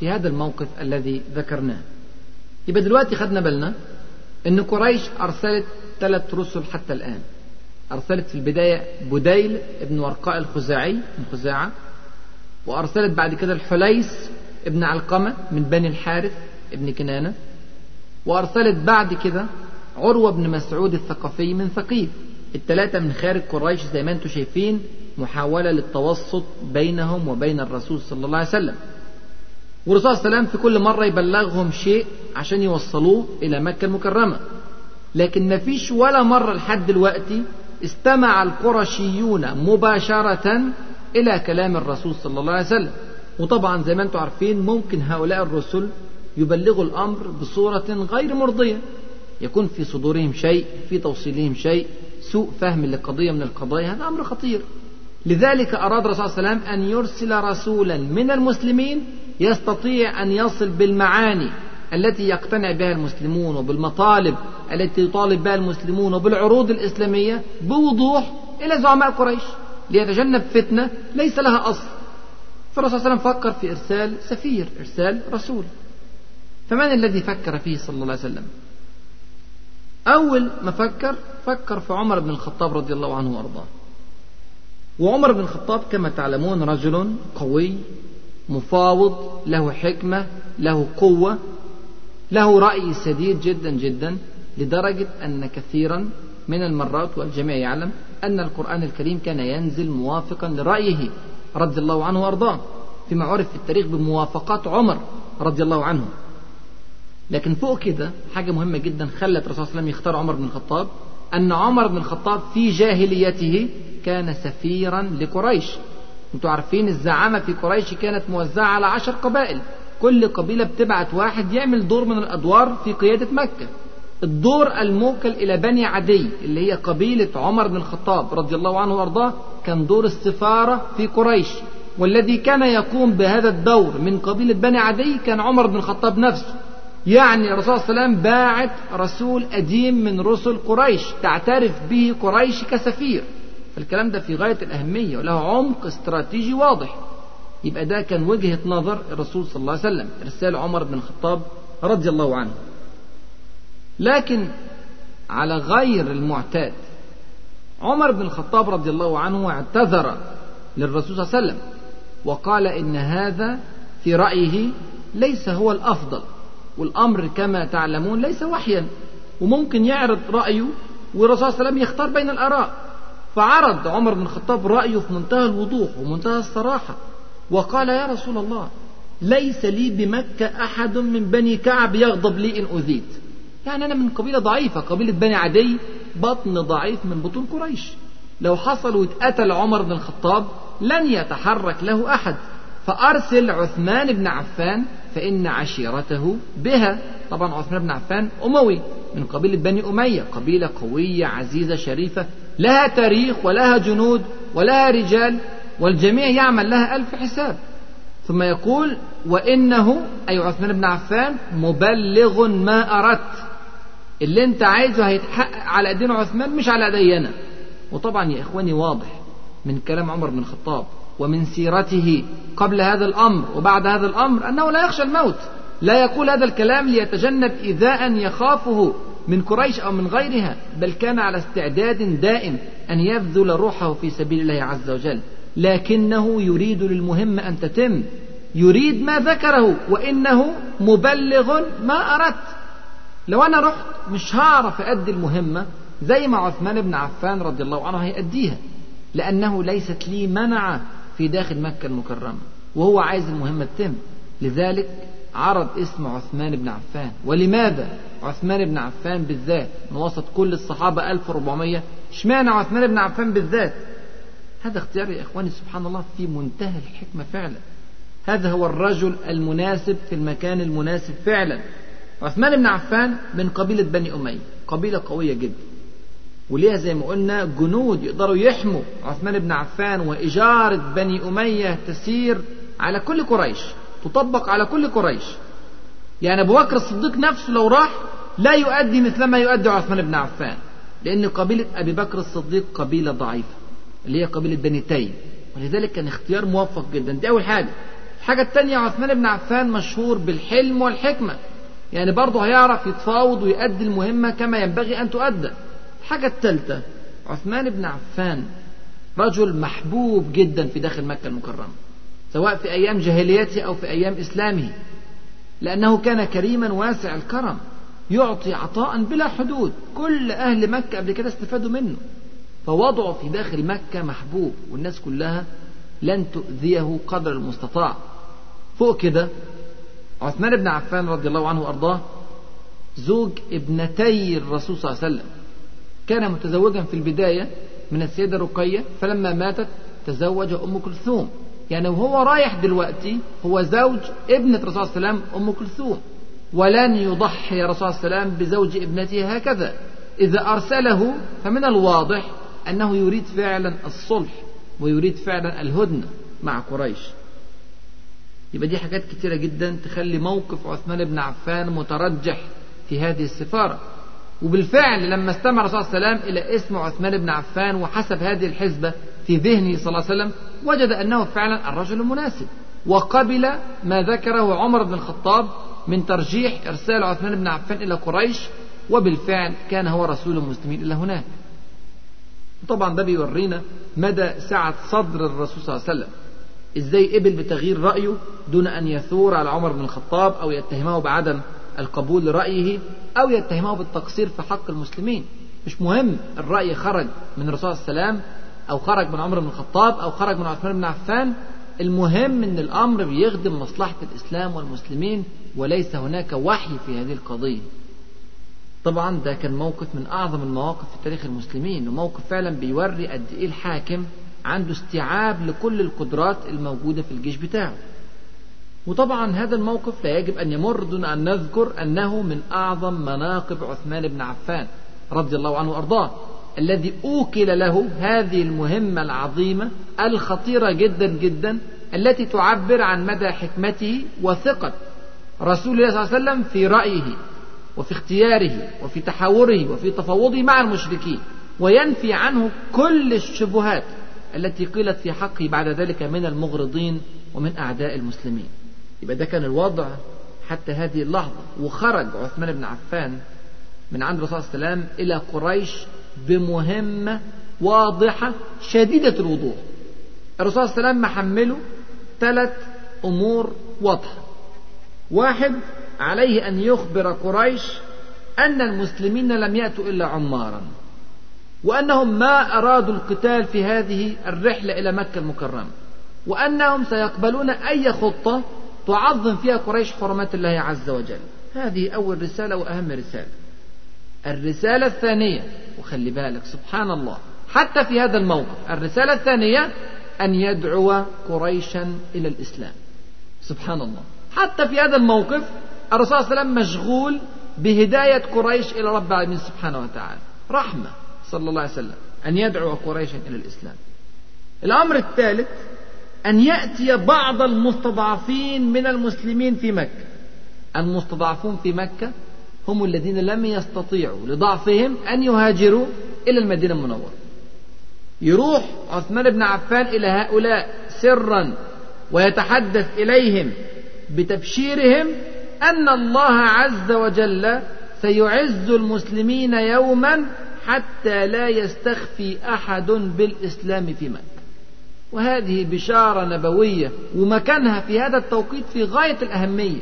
في هذا الموقف الذي ذكرناه. يبقى دلوقتي خدنا بالنا أن قريش أرسلت ثلاث رسل حتى الآن. أرسلت في البداية بديل ابن ورقاء الخزاعي من خزاعة وأرسلت بعد كده الحليس ابن علقمة من بني الحارث ابن كنانة وأرسلت بعد كده عروة بن مسعود الثقفي من ثقيف. الثلاثة من خارج قريش زي ما أنتم شايفين محاولة للتوسط بينهم وبين الرسول صلى الله عليه وسلم. والرسول صلى الله عليه وسلم في كل مرة يبلغهم شيء عشان يوصلوه إلى مكة المكرمة. لكن ما فيش ولا مرة لحد دلوقتي استمع القرشيون مباشرة إلى كلام الرسول صلى الله عليه وسلم. وطبعا زي ما أنتم عارفين ممكن هؤلاء الرسل يبلغوا الأمر بصورة غير مرضية. يكون في صدورهم شيء في توصيلهم شيء سوء فهم لقضية من القضايا هذا أمر خطير. لذلك أراد الرسول صلى الله عليه وسلم أن يرسل رسولا من المسلمين يستطيع أن يصل بالمعاني التي يقتنع بها المسلمون وبالمطالب التي يطالب بها المسلمون وبالعروض الإسلامية بوضوح إلى زعماء قريش ليتجنب فتنة ليس لها أصل. فالرسول صلى الله عليه وسلم فكر في إرسال سفير إرسال رسول. فمن الذي فكر فيه صلى الله عليه وسلم؟ أول ما فكر فكر في عمر بن الخطاب رضي الله عنه وأرضاه. وعمر بن الخطاب كما تعلمون رجل قوي مفاوض له حكمة له قوة له رأي سديد جدا جدا لدرجة أن كثيرا من المرات والجميع يعلم أن القرآن الكريم كان ينزل موافقا لرأيه رضي الله عنه وأرضاه فيما عرف في التاريخ بموافقات عمر رضي الله عنه. لكن فوق كده حاجة مهمة جدا خلت الرسول صلى الله عليه وسلم يختار عمر بن الخطاب أن عمر بن الخطاب في جاهليته كان سفيرا لقريش. أنتوا عارفين الزعامة في قريش كانت موزعة على عشر قبائل. كل قبيلة بتبعت واحد يعمل دور من الأدوار في قيادة مكة. الدور الموكل إلى بني عدي اللي هي قبيلة عمر بن الخطاب رضي الله عنه وأرضاه كان دور السفارة في قريش. والذي كان يقوم بهذا الدور من قبيلة بني عدي كان عمر بن الخطاب نفسه. يعني الرسول صلى الله عليه وسلم باعت رسول قديم من رسل قريش تعترف به قريش كسفير. فالكلام ده في غاية الأهمية وله عمق استراتيجي واضح. يبقى ده كان وجهة نظر الرسول صلى الله عليه وسلم إرسال عمر بن الخطاب رضي الله عنه. لكن على غير المعتاد عمر بن الخطاب رضي الله عنه اعتذر للرسول صلى الله عليه وسلم وقال إن هذا في رأيه ليس هو الأفضل. والأمر كما تعلمون ليس وحيا وممكن يعرض رأيه والرسول صلى الله عليه وسلم يختار بين الآراء. فعرض عمر بن الخطاب رأيه في منتهى الوضوح ومنتهى الصراحة وقال يا رسول الله ليس لي بمكة أحد من بني كعب يغضب لي إن أذيت. يعني أنا من قبيلة ضعيفة قبيلة بني عدي بطن ضعيف من بطون قريش. لو حصل واتقتل عمر بن الخطاب لن يتحرك له أحد. فأرسل عثمان بن عفان فإن عشيرته بها. طبعا عثمان بن عفان أموي من قبيلة بني أمية قبيلة قوية عزيزة شريفة لها تاريخ ولها جنود ولها رجال والجميع يعمل لها ألف حساب. ثم يقول وإنه أي عثمان بن عفان مبلغ ما أردت. اللي أنت عايزه هيتحقق على إيدين عثمان مش على ايدي أنا وطبعا يا إخواني واضح من كلام عمر بن الخطاب ومن سيرته قبل هذا الأمر وبعد هذا الأمر أنه لا يخشى الموت. لا يقول هذا الكلام ليتجنب ايذاء يخافه من قريش أو من غيرها بل كان على استعداد دائم أن يبذل روحه في سبيل الله عز وجل. لكنه يريد للمهمه أن تتم. يريد ما ذكره وإنه مبلغ ما أردت. لو أنا رحت مش هعرف أدي المهمة زي ما عثمان بن عفان رضي الله عنه هيأديها لأنه ليست لي منع في داخل مكة المكرمة وهو عايز المهمة تتم. لذلك عرض اسم عثمان بن عفان. ولماذا عثمان بن عفان بالذات؟ من وسط كل الصحابة 1400 اشمعنى عثمان بن عفان بالذات؟ هذا اختيار يا إخواني سبحان الله في منتهى الحكمة فعلا. هذا هو الرجل المناسب في المكان المناسب فعلا. عثمان بن عفان من قبيلة بني أمية قبيلة قوية جدا. وليها زي ما قلنا جنود يقدروا يحموا عثمان بن عفان وإجارة بني أمية تسير على كل قريش تطبق على كل قريش. يعني أبو بكر الصديق نفسه لو راح لا يؤدي مثل ما يؤدي عثمان بن عفان لأن قبيلة أبي بكر الصديق قبيلة ضعيفة اللي هي قبيلة بني تيم. ولذلك كان اختيار موفق جدا. دي أول حاجة. الحاجة الثانية عثمان بن عفان مشهور بالحلم والحكمة. يعني برضه هيعرف يتفاوض ويؤدي المهمة كما ينبغي أن تؤدى. الحاجة الثالثة عثمان بن عفان رجل محبوب جدا في داخل مكة المكرمة سواء في أيام جاهليته أو في أيام إسلامه لأنه كان كريما واسع الكرم يعطي عطاء بلا حدود. كل أهل مكة قبل كده استفادوا منه. فوضعه في داخل مكة محبوب والناس كلها لن تؤذيه قدر المستطاع. فوق كده عثمان بن عفان رضي الله عنه وأرضاه زوج ابنتي الرسول صلى الله عليه وسلم. كان متزوجا في البداية من السيدة رقية فلما ماتت تزوج أم كلثوم. يعني وهو رايح دلوقتي هو زوج ابنة الرسول صلى الله عليه وسلم أم كلثوم. ولن يضحي الرسول صلى الله عليه وسلم بزوج ابنته هكذا. إذا أرسله فمن الواضح أنه يريد فعلا الصلح ويريد فعلا الهدنة مع قريش. يبقى دي حاجات كتيرة جدا تخلي موقف عثمان بن عفان مترجح في هذه السفارة. وبالفعل لما استمع الرسول صلى الله عليه وسلم إلى اسم عثمان بن عفان وحسب هذه الحسبة في ذهنه صلى الله عليه وسلم وجد أنه فعلا الرجل المناسب. وقبل ما ذكره عمر بن الخطاب من ترجيح إرسال عثمان بن عفان إلى قريش وبالفعل كان هو رسول المسلمين إلى هناك. طبعا ده بيورينا مدى سعة صدر الرسول صلى الله عليه وسلم. إزاي قبل بتغيير رأيه دون أن يثور على عمر بن الخطاب أو يتهمه بعدم القبول لرأيه أو يتهمه بالتقصير في حق المسلمين. مش مهم الرأي خرج من الرسول عليه وسلم أو خرج من عمر بن الخطاب أو خرج من عثمان بن عفان. المهم أن الأمر بيخدم مصلحة الإسلام والمسلمين وليس هناك وحي في هذه القضية. طبعا ده كان موقف من أعظم المواقف في تاريخ المسلمين وموقف فعلا بيوري قد إيه الحاكم عنده استيعاب لكل القدرات الموجودة في الجيش بتاعه. وطبعا هذا الموقف لا يجب أن يمر دون أن نذكر أنه من أعظم مناقب عثمان بن عفان رضي الله عنه وأرضاه الذي أوكل له هذه المهمة العظيمة الخطيرة جدا جدا التي تعبر عن مدى حكمته وثقة رسول الله صلى الله عليه وسلم في رأيه وفي اختياره وفي تحاوره وفي تفاوضه مع المشركين وينفي عنه كل الشبهات التي قيلت في حقه بعد ذلك من المغرضين ومن أعداء المسلمين. يبقى ده كان الوضع حتى هذه اللحظة. وخرج عثمان بن عفان من عند الرسول صلى الله عليه وسلم إلى قريش بمهمة واضحة شديدة الوضوح. الرسول صلى الله عليه وسلم محمله ثلاث أمور واضحة. واحد عليه أن يخبر قريش أن المسلمين لم يأتوا إلا عمارا وأنهم ما أرادوا القتال في هذه الرحلة إلى مكة المكرمة وأنهم سيقبلون أي خطة تعظم فيها قريش حرمات الله عز وجل. هذه أول رسالة وأهم رسالة. الرسالة الثانية وخلي بالك سبحان الله حتى في هذا الموقف الرسالة الثانية أن يدعو قريشا إلى الإسلام. سبحان الله. حتى في هذا الموقف الرسول صلى الله عليه وسلم مشغول بهداية قريش إلى رب العالمين سبحانه وتعالى. رحمة صلى الله عليه وسلم أن يدعو قريشا إلى الإسلام. الأمر الثالث أن يأتي بعض المستضعفين من المسلمين في مكة. المستضعفون في مكة هم الذين لم يستطيعوا لضعفهم أن يهاجروا إلى المدينة المنورة. يروح عثمان بن عفان إلى هؤلاء سرا ويتحدث إليهم بتبشيرهم أن الله عز وجل سيعز المسلمين يوما حتى لا يستخفي أحد بالإسلام في مكة. وهذه بشارة نبوية ومكانها في هذا التوقيت في غاية الأهمية.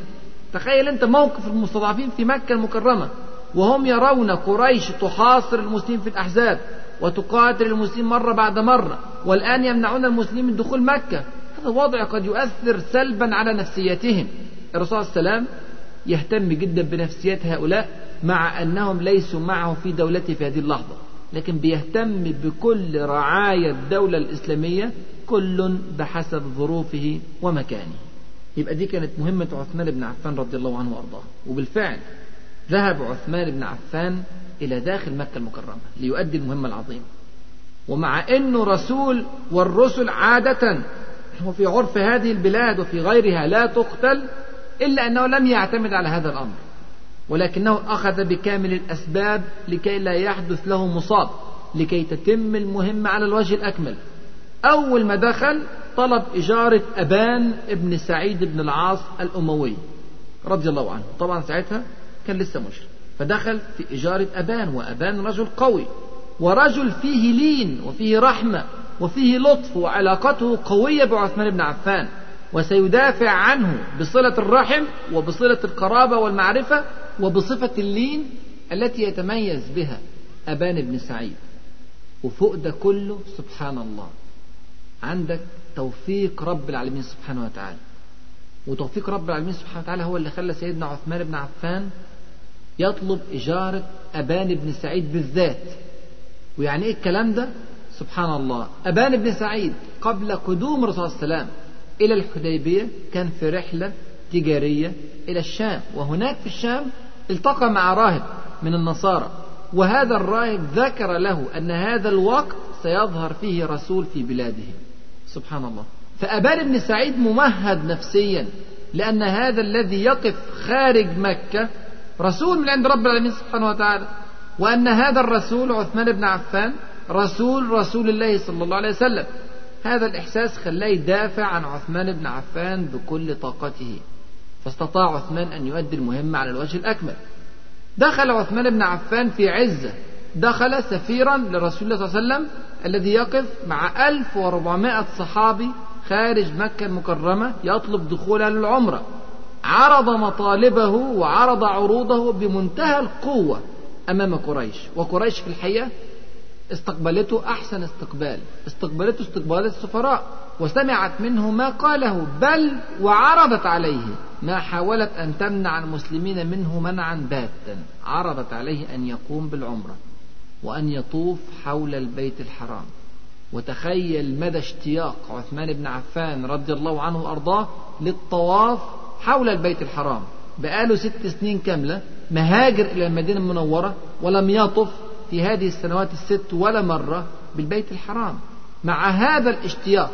تخيل أنت موقف المستضعفين في مكة المكرمة وهم يرون قريش تحاصر المسلمين في الأحزاب وتقاتل المسلمين مرة بعد مرة والآن يمنعون المسلمين من دخول مكة. هذا وضع قد يؤثر سلبا على نفسيتهم. الرسول صلى الله عليه وسلم يهتم جدا بنفسيات هؤلاء مع أنهم ليسوا معه في دولته في هذه اللحظة. لكن بيهتم بكل رعايا الدولة الإسلامية كل بحسب ظروفه ومكانه. يبقى دي كانت مهمة عثمان بن عفان رضي الله عنه وأرضاه. وبالفعل ذهب عثمان بن عفان إلى داخل مكة المكرمة ليؤدي المهمة العظيمة. ومع أنه رسول والرسل عادة وفي عرف هذه البلاد وفي غيرها لا تقتل إلا أنه لم يعتمد على هذا الأمر. ولكنه أخذ بكامل الأسباب لكي لا يحدث له مصاب لكي تتم المهمة على الوجه الأكمل. أول ما دخل طلب إجارة أبان ابن سعيد بن العاص الأموي رضي الله عنه. طبعا ساعتها كان لسه مشرك. فدخل في إجارة أبان وأبان رجل قوي ورجل فيه لين وفيه رحمة وفيه لطف وعلاقته قوية بعثمان بن عفان. وسيدافع عنه بصلة الرحم وبصلة القرابة والمعرفة وبصفة اللين التي يتميز بها أبان بن سعيد. وفوق ده كله سبحان الله. عندك توفيق رب العالمين سبحانه وتعالى. وتوفيق رب العالمين سبحانه وتعالى هو اللي خلى سيدنا عثمان بن عفان يطلب إجارة أبان بن سعيد بالذات. ويعني إيه الكلام ده؟ سبحان الله. أبان بن سعيد قبل قدوم الرسول الله عليه إلى الحديبية كان في رحلة تجارية إلى الشام. وهناك في الشام التقى مع راهب من النصارى. وهذا الراهب ذكر له أن هذا الوقت سيظهر فيه رسول في بلادهم سبحان الله. فأبان بن سعيد ممهد نفسيا لأن هذا الذي يقف خارج مكة رسول من عند رب العالمين سبحانه وتعالى. وأن هذا الرسول عثمان بن عفان رسول رسول الله صلى الله عليه وسلم. هذا الإحساس خلاه يدافع عن عثمان بن عفان بكل طاقته. فاستطاع عثمان أن يؤدي المهمة على الوجه الأكمل. دخل عثمان بن عفان في عزة. دخل سفيرا لرسول الله صلى الله عليه وسلم الذي يقف مع 1400 صحابي خارج مكة المكرمة يطلب دخولها للعمرة. عرض مطالبه وعرض عروضه بمنتهى القوة أمام قريش. وقريش في الحقيقة استقبلته أحسن استقبال. استقبلته استقبال السفراء وسمعت منه ما قاله بل وعرضت عليه. ما حاولت أن تمنع المسلمين منه منعا باتا. عرضت عليه أن يقوم بالعمرة وأن يطوف حول البيت الحرام. وتخيل مدى اشتياق عثمان بن عفان رضي الله عنه وأرضاه للطواف حول البيت الحرام. بقاله ست سنين كاملة مهاجر إلى المدينة المنورة ولم يطف في هذه السنوات الست ولا مرة بالبيت الحرام. مع هذا الاشتياق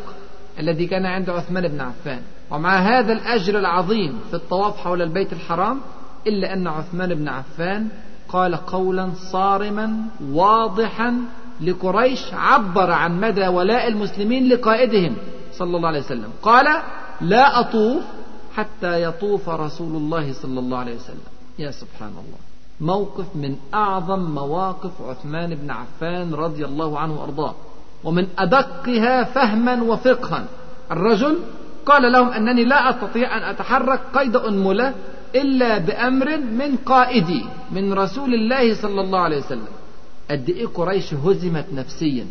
الذي كان عند عثمان بن عفان ومع هذا الأجر العظيم في الطواف حول البيت الحرام إلا أن عثمان بن عفان قال قولا صارما واضحا لقريش عبر عن مدى ولاء المسلمين لقائدهم صلى الله عليه وسلم. قال لا أطوف حتى يطوف رسول الله صلى الله عليه وسلم. يا سبحان الله. موقف من أعظم مواقف عثمان بن عفان رضي الله عنه وأرضاه. ومن أدقها فهما وفقها. الرجل قال لهم أنني لا أستطيع أن أتحرك قيد أنملة إلا بأمر من قائدي من رسول الله صلى الله عليه وسلم. قد إيه قريش هزمت نفسيا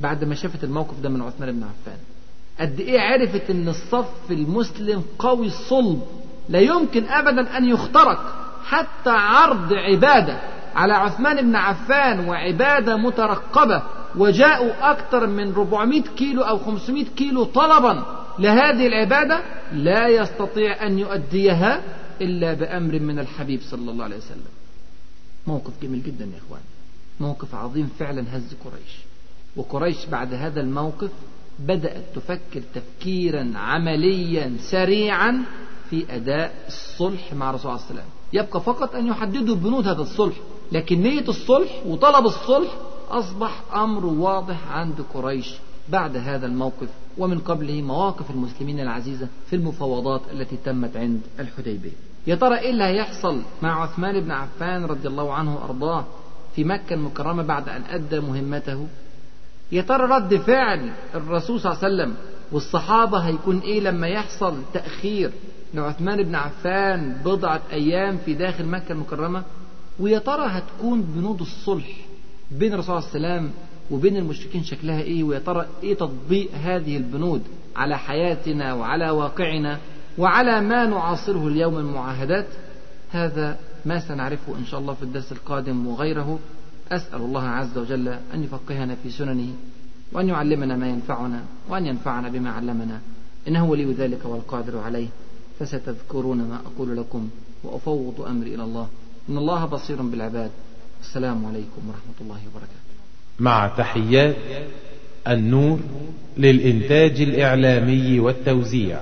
بعد ما شافت الموقف ده من عثمان بن عفان. قد إيه عرفت أن الصف المسلم قوي الصلب لا يمكن أبدا أن يخترق. حتى عرض عبادة على عثمان بن عفان وعبادة مترقبة وجاءوا أكثر من 400 كيلو أو 500 كيلو طلبا لهذه العبادة لا يستطيع أن يؤديها إلا بأمر من الحبيب صلى الله عليه وسلم. موقف جميل جدا يا إخوان. موقف عظيم فعلا هز قريش. وقريش بعد هذا الموقف بدأت تفكر تفكيرا عمليا سريعا في أداء الصلح مع الرسول صلى الله عليه وسلم. يبقى فقط أن يحددوا بنود هذا الصلح لكن نية الصلح وطلب الصلح أصبح أمر واضح عند قريش بعد هذا الموقف ومن قبله مواقف المسلمين العزيزة في المفاوضات التي تمت عند الحديبية. يا ترى إيه اللي هيحصل مع عثمان بن عفان رضي الله عنه وأرضاه في مكة المكرمة بعد أن أدى مهمته؟ يا ترى رد فعل الرسول صلى الله عليه وسلم والصحابة هيكون إيه لما يحصل تأخير لعثمان بن عفان بضعة أيام في داخل مكة المكرمة ويا ترى هتكون بنود الصلح بين الرسول عليه وسلم وبين المشركين شكلها إيه؟ ويا ترى إيه تطبيق هذه البنود على حياتنا وعلى واقعنا وعلى ما نعاصره اليوم من معاهدات هذا ما سنعرفه إن شاء الله في الدرس القادم وغيره. أسأل الله عز وجل أن يفقهنا في سننه وأن يعلمنا ما ينفعنا وأن ينفعنا بما علمنا. إنه ولي ذلك والقادر عليه. فستذكرون ما أقول لكم وأفوض أمري إلى الله. إن الله بصير بالعباد. السلام عليكم ورحمة الله وبركاته. مع تحيات النور للإنتاج الإعلامي والتوزيع.